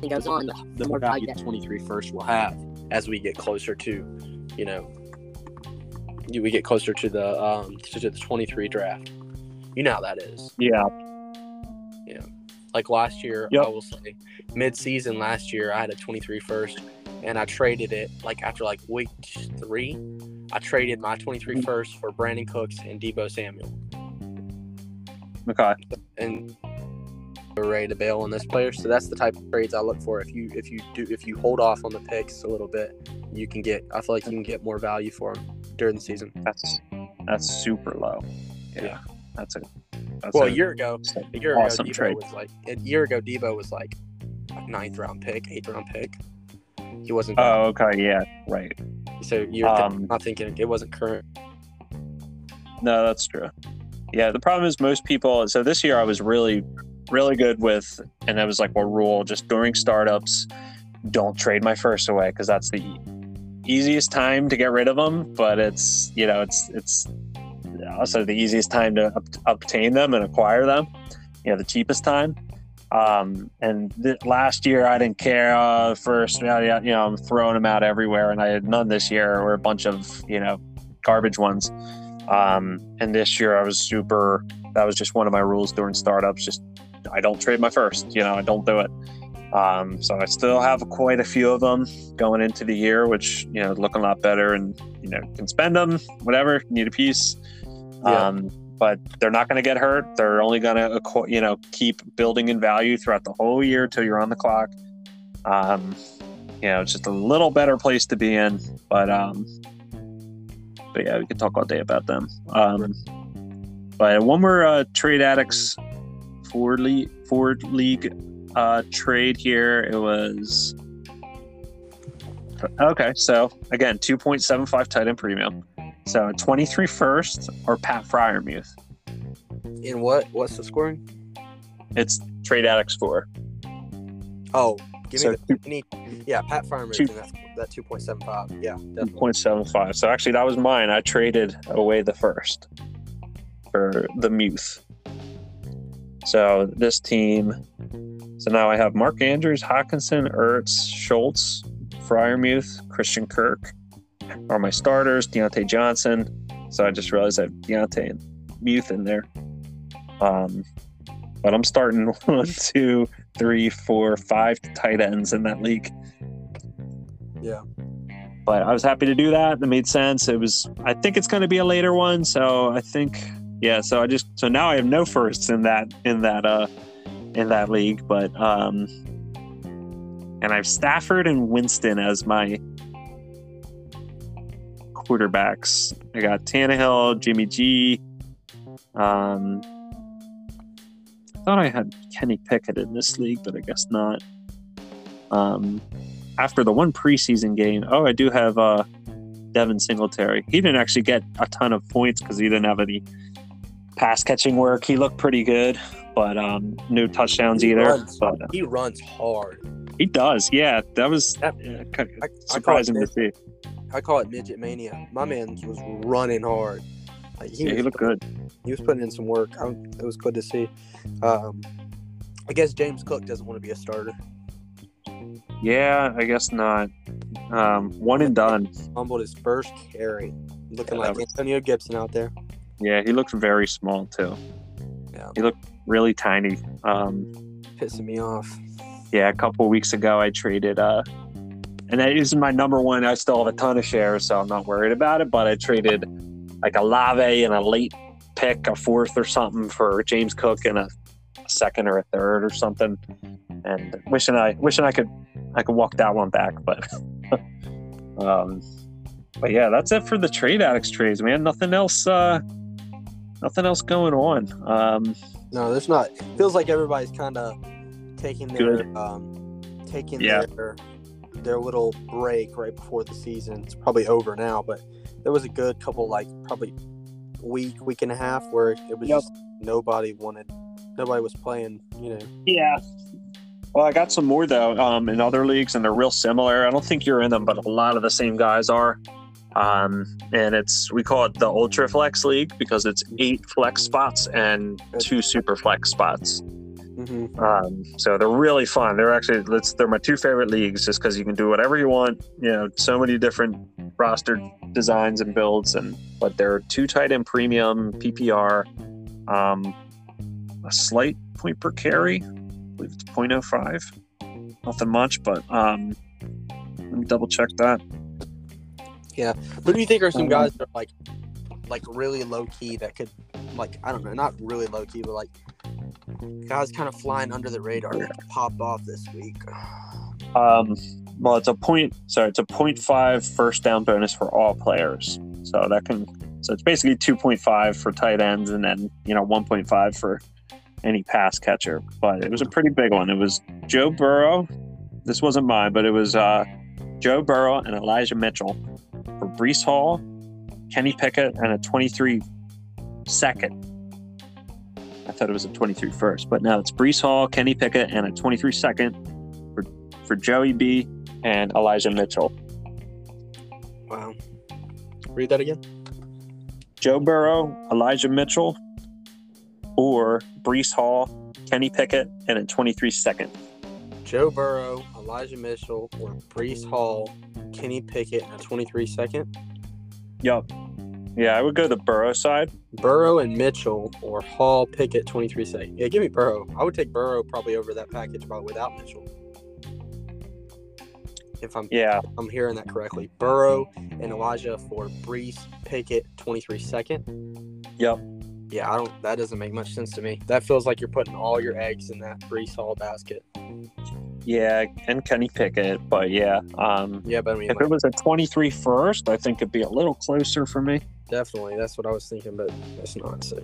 It goes on. the, the more value that 23 first will have as we get closer to, you know, you- we get closer to the um to the 23 draft. You know how that is. yeah, Yeah. Like last year, Yep. I will say, mid-season last year, I had a 23 first, and I traded it like after like week three. I traded my 23 first for Brandin Cooks and Deebo Samuel, okay, and we're ready to bail on this player. So that's the type of trades I look for. If you if you do if you hold off on the picks a little bit, you can get. I feel like you can get more value for them during the season. that's that's super low. Yeah, Yeah. that's a that's Well, a, a year ago, a year awesome ago, Deebo trade. was like a year ago. Deebo was like a ninth round pick, eighth round pick. He wasn't. Oh, okay, yeah, right. so you're um, not thinking it wasn't current. No, that's true. Yeah, the problem is most people. So this year I was really, really good with, and that was like a rule just during startups, don't trade my first away because that's the easiest time to get rid of them. But it's you know it's it's also the easiest time to ob- obtain them and acquire them. You know, the cheapest time. Um, and th- last year I didn't care. Uh, first, you know, I'm throwing them out everywhere, and I had none this year. Or a bunch of you know garbage ones. Um, and this year I was super. That was just one of my rules during startups. Just I don't trade my first. You know, I don't do it. Um, so I still have quite a few of them going into the year, which you know looking a lot better, and you know can spend them whatever need a piece. Yeah. Um, but they're not going to get hurt. They're only going to you know keep building in value throughout the whole year until you're on the clock. Um, you know, it's just a little better place to be in, but um, but yeah, we could talk all day about them. Um, but one more uh, trade addicts Ford League Ford League uh, trade here. It was okay. So again, two point seven five tight end premium. So twenty three first or Pat Freiermuth. In what? What's the scoring? It's trade addicts four. Oh, give So me the any. Yeah, Pat Farmer Two- that that two point seven five. Yeah, definitely. 2.75. So actually, that was mine. I traded away the first for the Muth. So this team. So now I have Mark Andrews, Hockenson, Ertz, Schultz, Freiermuth, Christian Kirk are my starters. Diontae Johnson. So I just realized I have Diontae and Muth in there. Um, but I'm starting *laughs* one, two, three, four, five tight ends in that league. Yeah. But I was happy to do that. That made sense. It was. I think it's going to be a later one. So I think, yeah. So I just. So now I have no firsts in that in that uh in that league. But um, and I have Stafford and Winston as my quarterbacks. I got Tannehill, Jimmy G. Um, I thought I had Kenny Pickett in this league, but I guess not. Um, after the one preseason game, oh, I do have uh, Devin Singletary. He didn't actually get a ton of points because he didn't have any pass catching work. He looked pretty good, but um, no touchdowns He either. runs- But uh, He runs hard. he does, yeah. That was Yep. yeah, kind I, of I, surprising it, to see. I call it midget mania. My man was running hard. Like he, Yeah, he looked good. he was putting in some work. I, it was good to see. Um, I guess James Cook doesn't want to be a starter. Yeah, I guess not. Um, one and done. Fumbled his first carry, looking Yeah, like was- Antonio Gibson out there. Yeah, he looked very small too. Yeah. He looked really tiny. Um, Pissing me off. yeah, a couple of weeks ago I traded uh and that is my number one. I still have a ton of shares, so I'm not worried about it. But I traded like a Lave and a late pick, a fourth or something for James Cook and a, a second or a third or something. And wishing I wishing I could I could walk that one back, but *laughs* um but yeah, that's it for the trade addicts trades, man. Nothing else uh nothing else going on. Um No, there's not. Feels like everybody's kind of taking their um, taking Yeah. their their little break right before the season. It's probably over now, but there was a good couple, like probably week, week and a half, where it was Yep. just nobody wanted, nobody was playing. You know, Yeah. Well, I got some more though um, in other leagues, and they're real similar. I don't think you're in them, but a lot of the same guys are. Um, and it's we call it the Ultra Flex League because it's eight flex spots and two super flex spots. mm-hmm. Um, so they're really fun. They're actually it's, they're my two favorite leagues just because you can do whatever you want. You know, so many different roster designs and builds, and but they're two tight end premium PPR, um, a slight point per carry. I believe it's 0.05. Nothing much, but um, let me double check that. Who do you think are some Um, guys that are like, like really low key that could, like I don't know, not really low key, but like guys kind of flying under the radar pop off this week. Um, well, it's a point. Sorry, it's a point five first down bonus for all players. So that can. So it's basically 2.5 for tight ends, and then you know 1.5 for any pass catcher. But it was a pretty big one. It was Joe Burrow. This wasn't mine, but it was uh, Joe Burrow and Elijah Mitchell for Breece Hall, Kenny Pickett, and a 23 second. I thought it was a 23 first, but now it's Breece Hall, Kenny Pickett, and a 23 second for for Joey B and Elijah Mitchell. Wow. Read that again. Joe Burrow, Elijah Mitchell, or Breece Hall, Kenny Pickett, and a 23 second. Joe Burrow, Elijah Mitchell, or Breece Hall, Kenny Pickett, and a 23 second. Yup. Yeah, I would go the Burrow side. Burrow and Mitchell, or Hall, Pickett, 23 second. Yeah, give me Burrow. I would take Burrow probably over that package, but without Mitchell. If I'm Yeah, I'm hearing that correctly. Burrow and Elijah for Breece, Pickett, 23 second. Yep. Yeah, I don't. That doesn't make much sense to me. That feels like you're putting all your eggs in that Breece Hall basket. Yeah, and Kenny Pickett. But yeah, um, Yeah, but I mean, if it was a 23 first, I think it'd be a little closer for me. definitely, that's what I was thinking, but it's not. So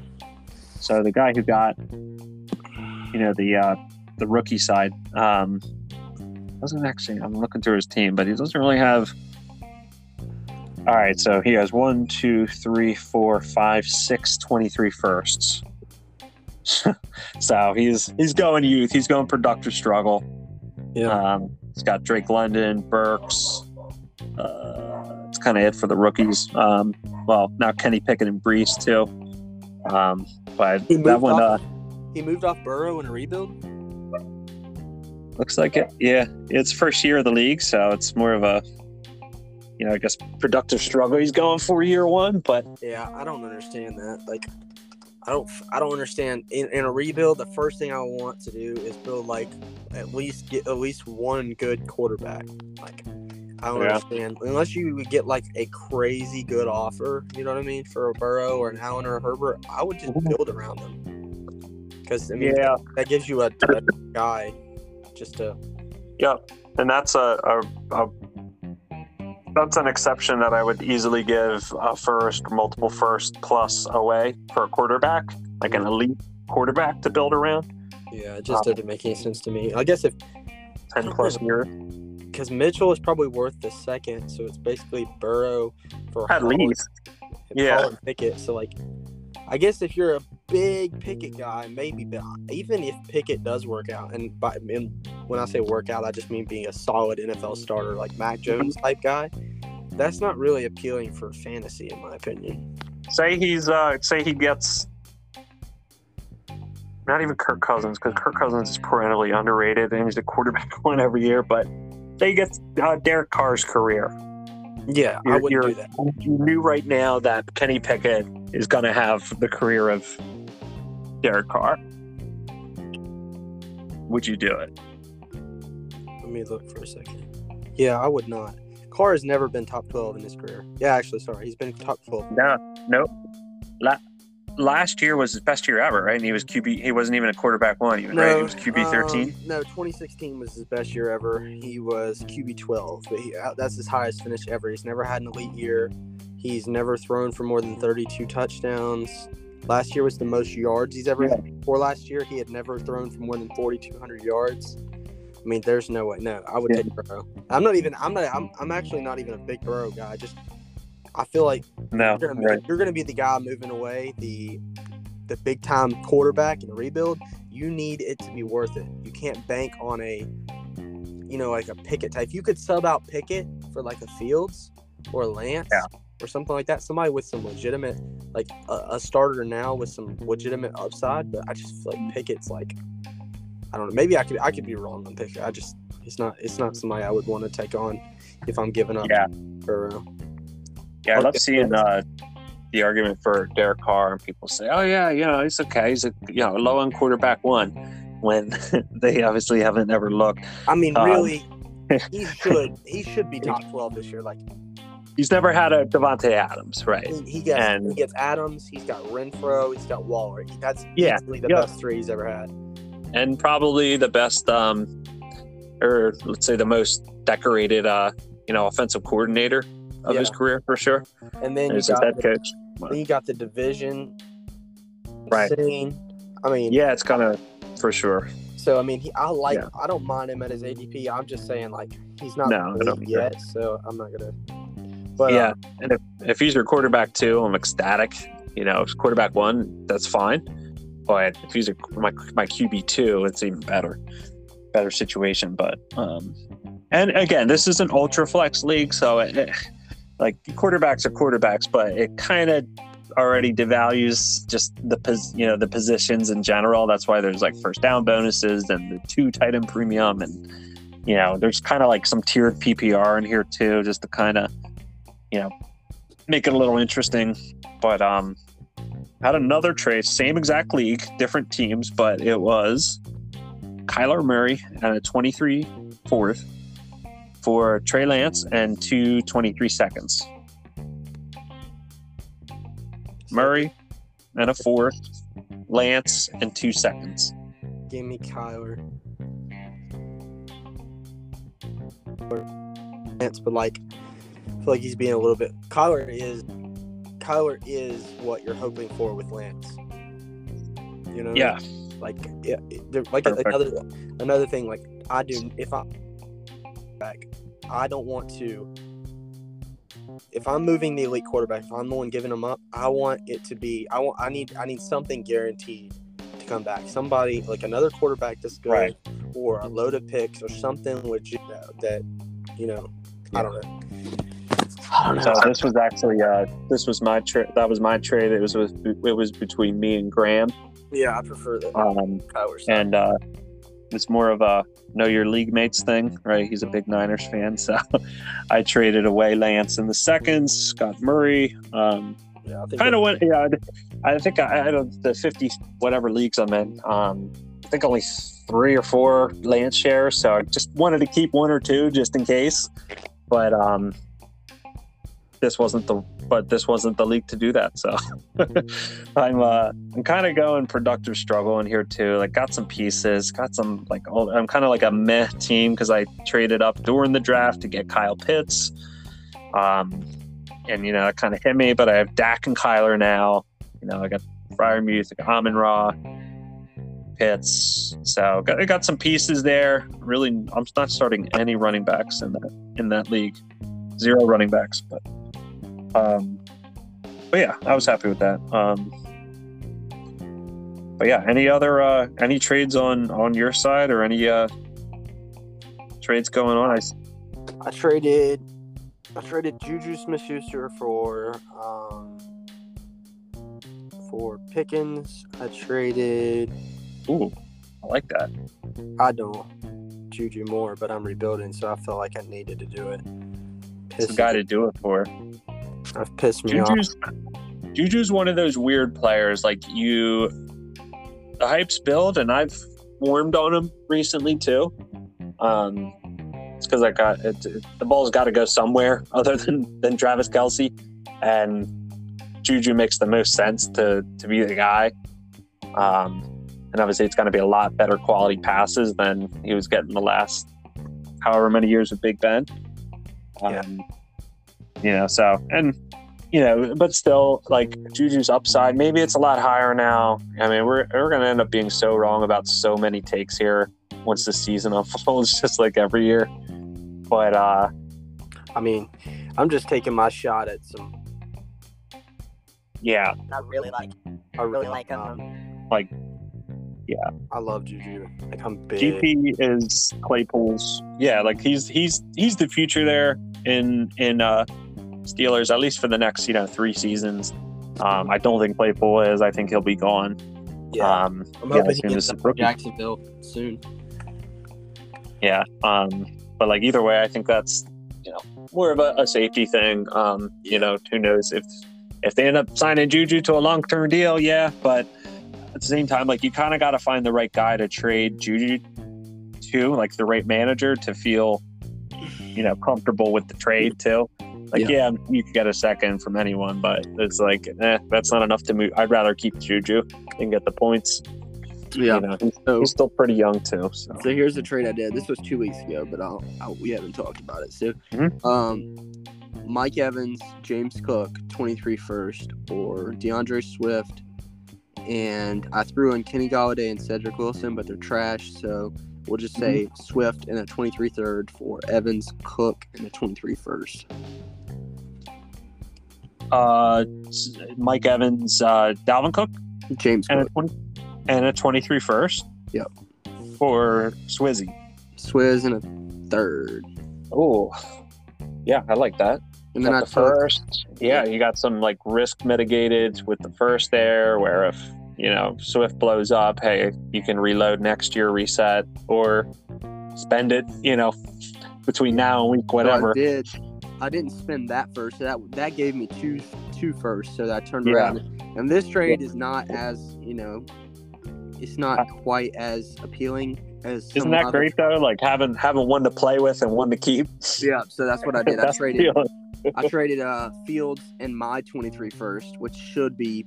So the guy who got, you know, the uh, the rookie side, um, doesn't actually. I'm looking through his team, but he doesn't really have. All right, so he has one, two, three, four, five, six, 23 firsts. *laughs* so he's he's going youth. He's going productive struggle. Yeah, Um, it's got Drake London, Burks. Uh, it's kind of it for the rookies. Um, well, now Kenny Pickett and Breece too. Um, but He moved that one, uh, off- He moved off Burrow in a rebuild. Looks like it. Yeah, it's first year of the league, so it's more of a, you know, I guess productive struggle he's going for year one. But Yeah, I don't understand that. Like, I don't, I don't understand. In, in a rebuild, the first thing I want to do is build like at least get at least one good quarterback. Like, I don't Yeah. understand unless you would get like a crazy good offer. You know what I mean for a Burrow or an Allen or a Herbert. I would just mm-hmm. build around them because I mean yeah, that gives you a, a guy just to Yep, and that's a, a, a that's an exception that I would easily give a first, multiple first plus away for a quarterback, like an elite quarterback to build around. yeah. It just uh, doesn't make any sense to me. I guess if Ten plus years, because Mitchell is probably worth the second, so it's basically Burrow for at Holland least. yeah. Holland Pickett. So like, I guess if you're a big Pickett guy, maybe, but even if Pickett does work out, and by and when I say workout, I just mean being a solid NFL starter like Mac Jones type guy. That's not really appealing for fantasy, in my opinion. Say he's uh, say he gets not even Kirk Cousins because Kirk Cousins is perennially underrated and he's a quarterback *laughs* one every year, but say he gets uh, Derek Carr's career. Yeah, I You're- wouldn't you're- do that. you knew right now that Kenny Pickett is going to have the career of Derek Carr. Would you do it? Me look for a second. Yeah, I would not. Carr has never been top twelve in his career. Yeah, actually, sorry, he's been top twelve. No, nope. La- last year was his best year ever, right? And he was QB. He wasn't even a quarterback one, even right? He was QB thirteen. um, no, 2016 was his best year ever. He was QB 12, but he, uh, that's his highest finish ever. He's never had an elite year. He's never thrown for more than 32 touchdowns. Last year was the most yards he's ever had. Before last year, he had never thrown for more than 4,200 yards. I mean, there's no way. No, I would Yeah. take Burrow. I'm not even. I'm not. I'm, I'm actually not even a big Burrow guy. Just I feel like no, you're gonna, be, right. you're gonna be the guy moving away, the the big time quarterback in the rebuild. You need it to be worth it. You can't bank on a, you know, like a Pickett type. You could sub out Pickett for like a Fields or a Lance Yeah. or something like that. Somebody with some legitimate, like a, a starter now with some legitimate upside. But I just feel like Pickett's like, I don't know. Maybe I could I could be wrong on Pickett. I just it's not it's not somebody I would want to take on if I'm giving up. Yeah. Burrow. Yeah, I love seeing uh, the argument for Derek Carr, and people say, "Oh yeah, you know, he's okay. He's a you know low end quarterback one," when *laughs* they obviously haven't ever looked. I mean, Um, really, *laughs* he should he should be top twelve this year. Like He's never had a Davante Adams, right? he, gets And- he gets Adams, he's got Renfrow, he's got Waller. That's Yeah, easily the yeah. best three he's ever had. And probably the best, um, or let's say the most decorated, uh, you know, offensive coordinator of his career for sure. And then you As his got head the, coach. then you got the division Right. scene. I mean, Yeah, it's kind of for sure. so I mean, he, I like Yeah. I don't mind him at his ADP. I'm just saying like he's not No, yet, so I'm not gonna. But yeah, uh, and if, if he's your quarterback two, I'm ecstatic. You know, quarterback one, that's fine. But if he's a, my my QB two, it's even better, better situation. But um, and again, this is an ultra flex league, so it, it- like quarterbacks are quarterbacks, but it kind of already devalues just the pos, you know the positions in general. That's why there's like first down bonuses and the two tight end premium, and you know there's kind of like some tiered PPR in here too, just to kind of you know make it a little interesting. But um, had another trade, same exact league, different teams, but it was Kyler Murray at a 23 fourth for Trey Lance and two 23 seconds. Murray and a fourth, Lance and two seconds. give me Kyler. Lance, But like, I feel like he's being a little bit. Kyler is, Kyler is what you're hoping for with Lance. You know. Yeah, Like, yeah, like Perfect. another another thing. Like, I do if I back, I don't want to. If I'm moving the elite quarterback, if I'm the one giving them up, I want it to be. I want. I need. I need something guaranteed to come back. Somebody like another quarterback that's good, Right. or a load of picks, or something legit that, that you know. I don't know. I don't know. So this was actually uh, this was my trade. That was my trade. It was with, it was between me and Graham. Yeah, I prefer the Um, Kyler style. and uh, it's more of a know your league mates thing, right? He's a big Niners fan, so *laughs* I traded away Lance in the seconds, Scott Murray. Um, yeah, I think kind of went, yeah. I I think I out of the fifty whatever leagues I'm in, um, I think only three or four Lance shares, so I just wanted to keep one or two just in case. But um, this wasn't the but this wasn't the league to do that. So *laughs* I'm uh I'm kind of going productive struggle in here too. Like got some pieces, got some like old, I'm kind of like a meh team because I traded up during the draft to get Kyle Pitts. Um, and you know that kind of hit me, but I have Dak and Kyler now. You know I got Friar Music, Amon Ra, Pitts. So got, got some pieces there. Really, I'm not starting any running backs in that in that league. Zero running backs, but um, but yeah, I was happy with that. Um, but yeah, any other uh, any trades on on your side or any uh, trades going on? I, I traded I traded Juju Smith Schuster for um for Pickens. I traded ooh, I like that. I don't Juju more, but I'm rebuilding, so I felt like I needed to do it. It's the guy to do it for. I've pissed me off. Juju's Juju's one of those weird players. Like you, the hype's built, and I've warmed on him recently too. Um, it's because I got it, it- the ball's got to go somewhere *laughs* other than than Travis Kelce, and Juju makes the most sense to to be the guy. Um, and obviously, it's going to be a lot better quality passes than he was getting the last however many years with Big Ben. Yeah. You know, so and you know, but still, like Juju's upside, maybe it's a lot higher now. I mean, we're we're gonna end up being so wrong about so many takes here once the season *laughs* unfolds, just like every year. But uh, I mean, I'm just taking my shot at some. yeah, I really like. I Really like um. Like, yeah. I love Juju. Like I'm big. GP is Claypool's. Yeah, like he's he's he's the future there in in uh, Steelers at least for the next you know three seasons. Um, I don't think Claypool is. I think he'll be gone. Yeah, Um, I'm hoping he gets as the up for rookie- Jacksonville soon. Yeah. Um, but like either way, I think that's you know more of a, a safety thing. Um, you know, who knows if if they end up signing Juju to a long term deal, yeah. But at the same time, like you kind of got to find the right guy to trade Juju to, like the right manager to feel you know comfortable with the trade too. Like yeah, you could get a second from anyone, but it's like eh, that's not enough to move. I'd rather keep Juju and get the points. Yeah. You know, he's, So, he's still pretty young too. So so here's the trade I did. This was two weeks ago, but I'll, I'll we haven't talked about it. So, Mhm. um, Mike Evans, James Cook, 23 first, or D'Andre Swift, and I threw in Kenny Golladay and Cedric Wilson, but they're trash. So we'll just say Swift and a 23 third for Evans, Cook, and a 23 first. Uh, Mike Evans, uh, Dalvin Cook, James and a Cook, 20, and a 23 first. Yep. For Swizzy. Swizz, and a third. Oh, yeah, I like that. And then I the first. Yeah, you got some like risk mitigated with the first there, where if you know Swift blows up, hey, you can reload next year, reset, or spend it. You know, between now and week So whatever. I did. I didn't spend that first. So that that gave me two two first. So that I turned Yeah. around. And this trade is not as you know, it's not quite as appealing as. Isn't that other- great though? Like having having one to play with and one to keep. Yeah. So that's what I did. I *laughs* traded. I traded uh Fields and my 23 first, which should be,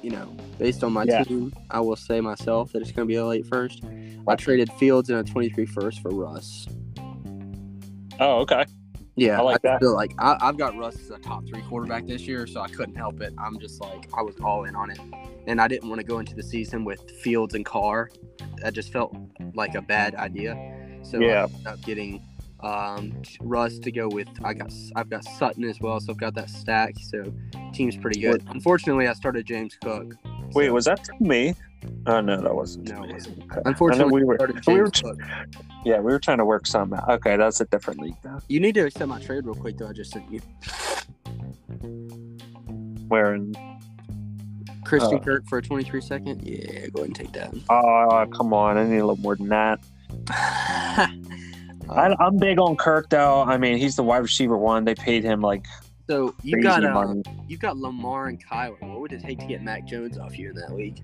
you know, based on my Yeah. team. I will say myself that it's going to be a late first. I traded Fields and a 23 first for Russ. Oh, okay. Yeah, I like that. Feel like I, I've got Russ as a top three quarterback this year, so I couldn't help it. I'm just like I was all in on it, and I didn't want to go into the season with Fields and Carr. That just felt like a bad idea. So Yeah. I ended up getting um, Russ to go with. I got I've got Sutton as well, so I've got that stack. So team's pretty good. Unfortunately, I started James Cook. Wait, was that to me? Oh no, that wasn't. No, it wasn't. Okay. Unfortunately, we were. I we were James Cook. yeah, we were trying to work something out. Okay, that's a different league now. You need to accept my trade real quick, though. I just sent you. Wearing in Christian Uh. Kirk for a 23 second. Yeah, go ahead and take that. Oh, come on. I need a little more than that. *laughs* I, I'm big on Kirk, though. I mean, he's the wide receiver one. They paid him like so you got uh, you got Lamar and Kyler. What would it take to get Mac Jones off you in that league?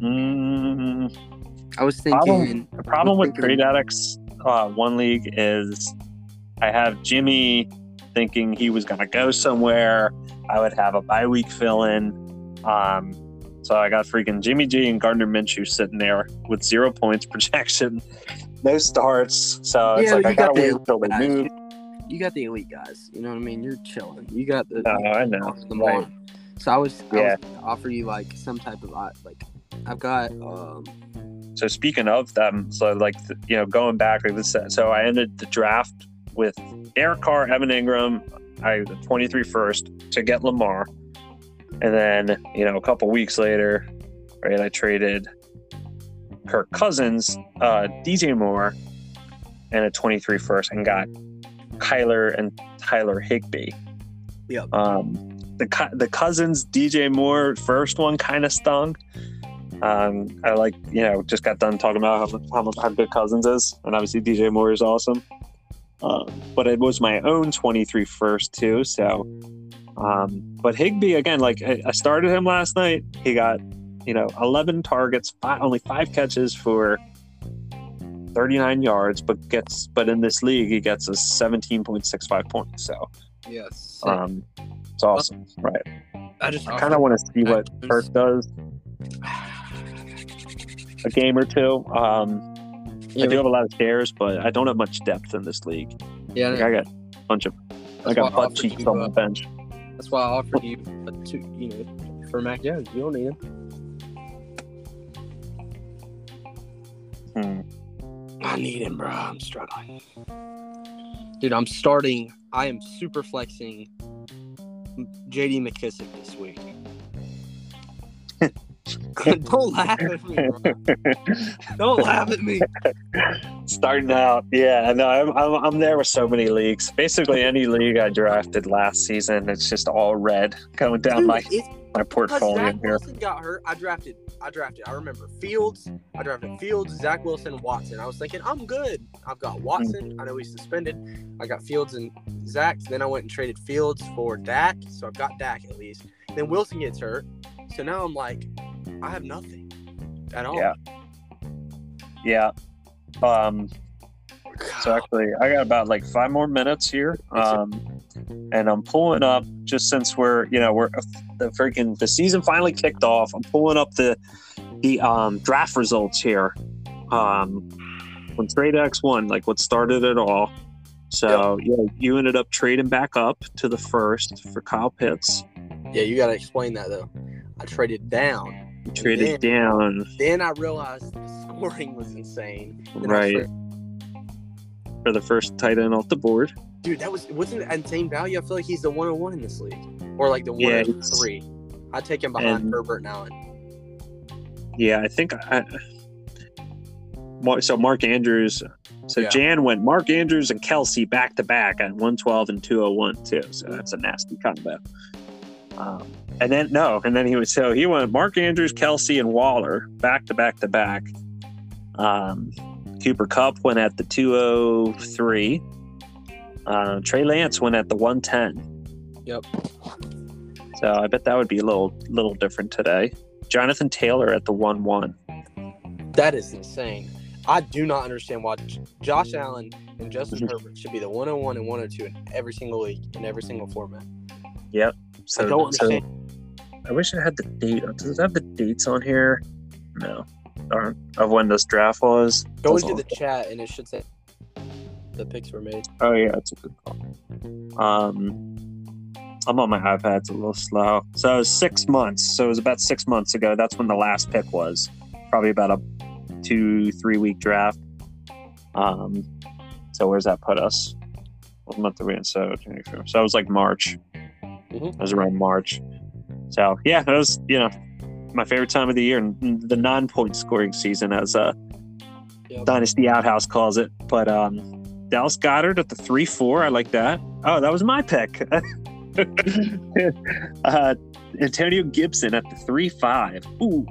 Mm, I was Problem- thinking. the problem with thinking- trade addicts, uh, one league is I have Jimmy thinking he was going to go somewhere. I would have a bye week fill in. Um, so I got freaking Jimmy G and Gardner Minshew sitting there with zero points *laughs* projection, no starts. So it's Yeah, like I got to wait until they move. You got the elite guys. You know what I mean? You're chilling. You got the. No, I know. Lamar. Right. So I was, I Yeah. was offer you like some type of uh, like. I've got um So speaking of them, so like you know, going back like this, so I ended the draft with Derek Carr, Evan Engram, I the 23 first to get Lamar, and then you know a couple weeks later, right, I traded Kirk Cousins, uh, DJ Moore, and a 23 first, and got Kyler and Tyler Higbee. Yep. Um, the the Cousins DJ Moore first one kind of stung. Um, I like, you know, just got done talking about how, how, how good Cousins is, and obviously DJ Moore is awesome. Um, but it was my own 23 first too. So, um, but Higbee again, like I, I started him last night. He got, you know, 11 targets, five, only five catches for 39 yards, but gets, but in this league he gets a 17.65 points. So, yes. um, it's awesome, right? I just I kind of want to see what Kirk does a game or two. Um, I do have a lot of shares, but I don't have much depth in this league. Yeah, Like, I got a bunch of I got butt cheeks on the uh, bench. that's why I offered you a two. You know, for Mac Jones, you don't need him. Hmm. I need him, bro. I'm struggling. Dude, I'm starting. I am super flexing JD McKissic this week. *laughs* Don't laugh at me, bro. Don't laugh at me. Starting out, yeah, no, I'm, I'm I'm there with so many leagues. Basically, any league I drafted last season, it's just all red going down Dude, my it's my portfolio Zach here. Wilson got hurt. I drafted. I drafted. I remember Fields. I drafted Fields, Zach Wilson, Watson. I was thinking I'm good. I've got Watson. I know he's suspended. I got Fields and Zach. Then I went and traded Fields for Dak. So I've got Dak at least. Then Wilson gets hurt. So now I'm like, I have nothing at all. Yeah. Yeah. Um. So actually, I got about like five more minutes here. Um, and I'm pulling up just since we're you know we're the freaking the season finally kicked off. I'm pulling up the the um draft results here. Um, when Trade X won, like what started it all. So yeah, you ended up trading back up to the first for Kyle Pitts. Yeah, you got to explain that though. I traded down. You traded down Then I realized the scoring was insane. Then right tra- for the first tight end off the board. Dude, that was wasn't that insane value. I feel like he's the 101 in this league, or like the Yeah, 103. I'd take him behind and- Herbert and Allen. Yeah, I think I. So Mark Andrews. So Yeah. Jan went Mark Andrews and Kelce back to back at 112 and 201 too. So that's a nasty combo. Um, and then no, and then he was so he went Mark Andrews, Kelce, and Waller back to back to back. Um, Cooper Kupp went at the 203. Uh, Trey Lance went at the 110. Yep. So I bet that would be a little little different today. Jonathan Taylor at the 1 1. That is insane. I do not understand why Josh Allen and Justin Mhm. Herbert should be the 101 and 102 in every single league in every single format. So, I don't so. I wish it had the date. Does it have the dates on here? No. Darn. Of when this draft was. Go into the chat and it should say the picks were made. Oh yeah, that's a good call. Um, I'm on my iPad. It's a little slow. So it was six months. So it was about six months ago. That's when the last pick was. Probably about a two, three week draft. Um, so where's that put us? What month are we in? So, so it was like March. Mhm. It was around March. So yeah, it was you know my favorite time of the year and the non-point scoring season, as uh, Yep. Dynasty Outhouse calls it. But um, Dallas Goedert at the three four. I like that. Oh, that was my pick. *laughs* uh, Antonio Gibson at the three five. Ooh,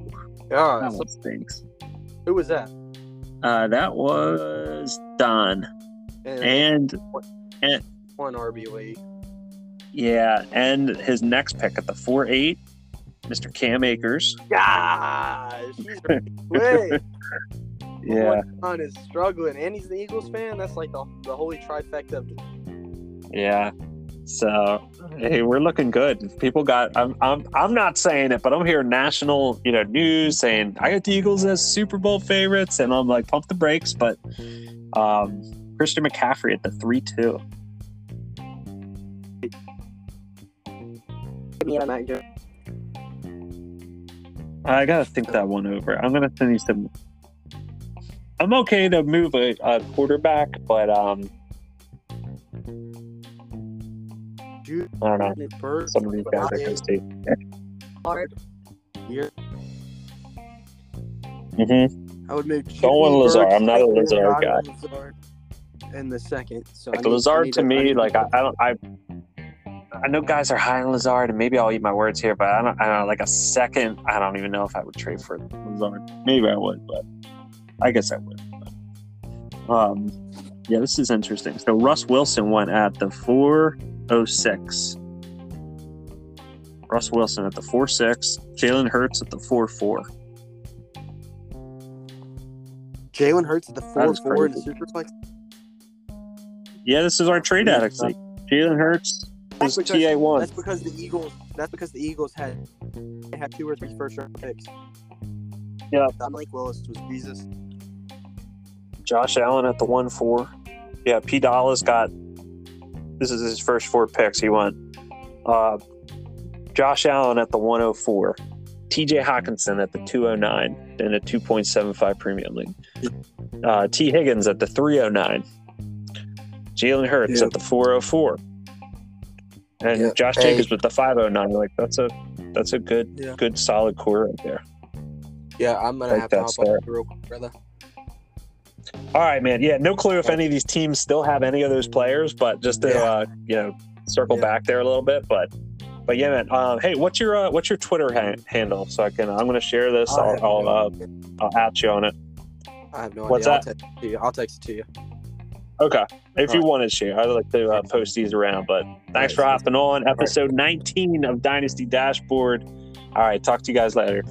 Yeah. that one stinks. who was that? Uh, that was done. And, And one RB league. yeah, and his next pick at the four eight, Mr. Cam Akers. Gosh. *laughs* Yeah, One is struggling, and he's an Eagles fan. That's like the, the holy trifecta. Yeah. So hey, we're looking good. People got. I'm. I'm. I'm not saying it, but I'm hearing national, you know, news saying I got the Eagles as Super Bowl favorites, and I'm like, pump the brakes. But um, Christian McCaffrey at the three two. Yeah, Mac Jones. I gotta think that one over. I'm gonna send you some. I'm okay to move a, a quarterback, but um, Jude I don't know. Bird. Some of these guys can see. Hard. Mm-hmm. I would move. Going Jeudy Lazard. I'm not a Lazard guy. Lazard In the second, so Like need- Lazard to me, like I, I don't, I, I know guys are high on Lazard, and maybe I'll eat my words here, but I don't, I don't know, like a second. I don't even know if I would trade for Lazard. Maybe I would, but I guess I would. But, um, yeah, this is interesting. So Russ Wilson went at the four oh six. Russ Wilson at the four six. Jalen Hurts at the four four. Jalen Hurts at the That four four in the superflex. Yeah, this is our trade addicts league. Jalen Hurts That's because- TA one. That's because the Eagles. That's because the Eagles had they had two or three first round picks. Yeah. Dominic Willis was Jesus. Josh Allen at the one four. Yeah, P Dallas got this is his first four picks. He went uh, Josh Allen at the one oh four, TJ Hockenson at the two oh nine, and a two point seven five premium league. Uh, Tee Higgins at the three oh nine. Jalen Hurts Yeah. at the four oh four. And Yeah. Josh Hey. Jacobs with the five oh nine. Like that's a that's a good Yeah. good solid core right there. Yeah, I'm gonna Like have to that's hop fair. off real quick, brother. All right, man. Yeah, no clue if any of these teams still have any of those players, but just to Yeah. uh, you know circle Yeah. back there a little bit. But but yeah, man. Um, hey, what's your uh, what's your Twitter ha- handle? So I can I'm going to share this. I I'll I'll, no uh. I'll at you on it. I have no what's idea. that? I'll text it to you. I'll text it to you. Okay, if you All right. want to share, I'd like to uh, post these around. But thanks for hopping on episode 19 of Dynasty Dashboard. All right, talk to you guys later.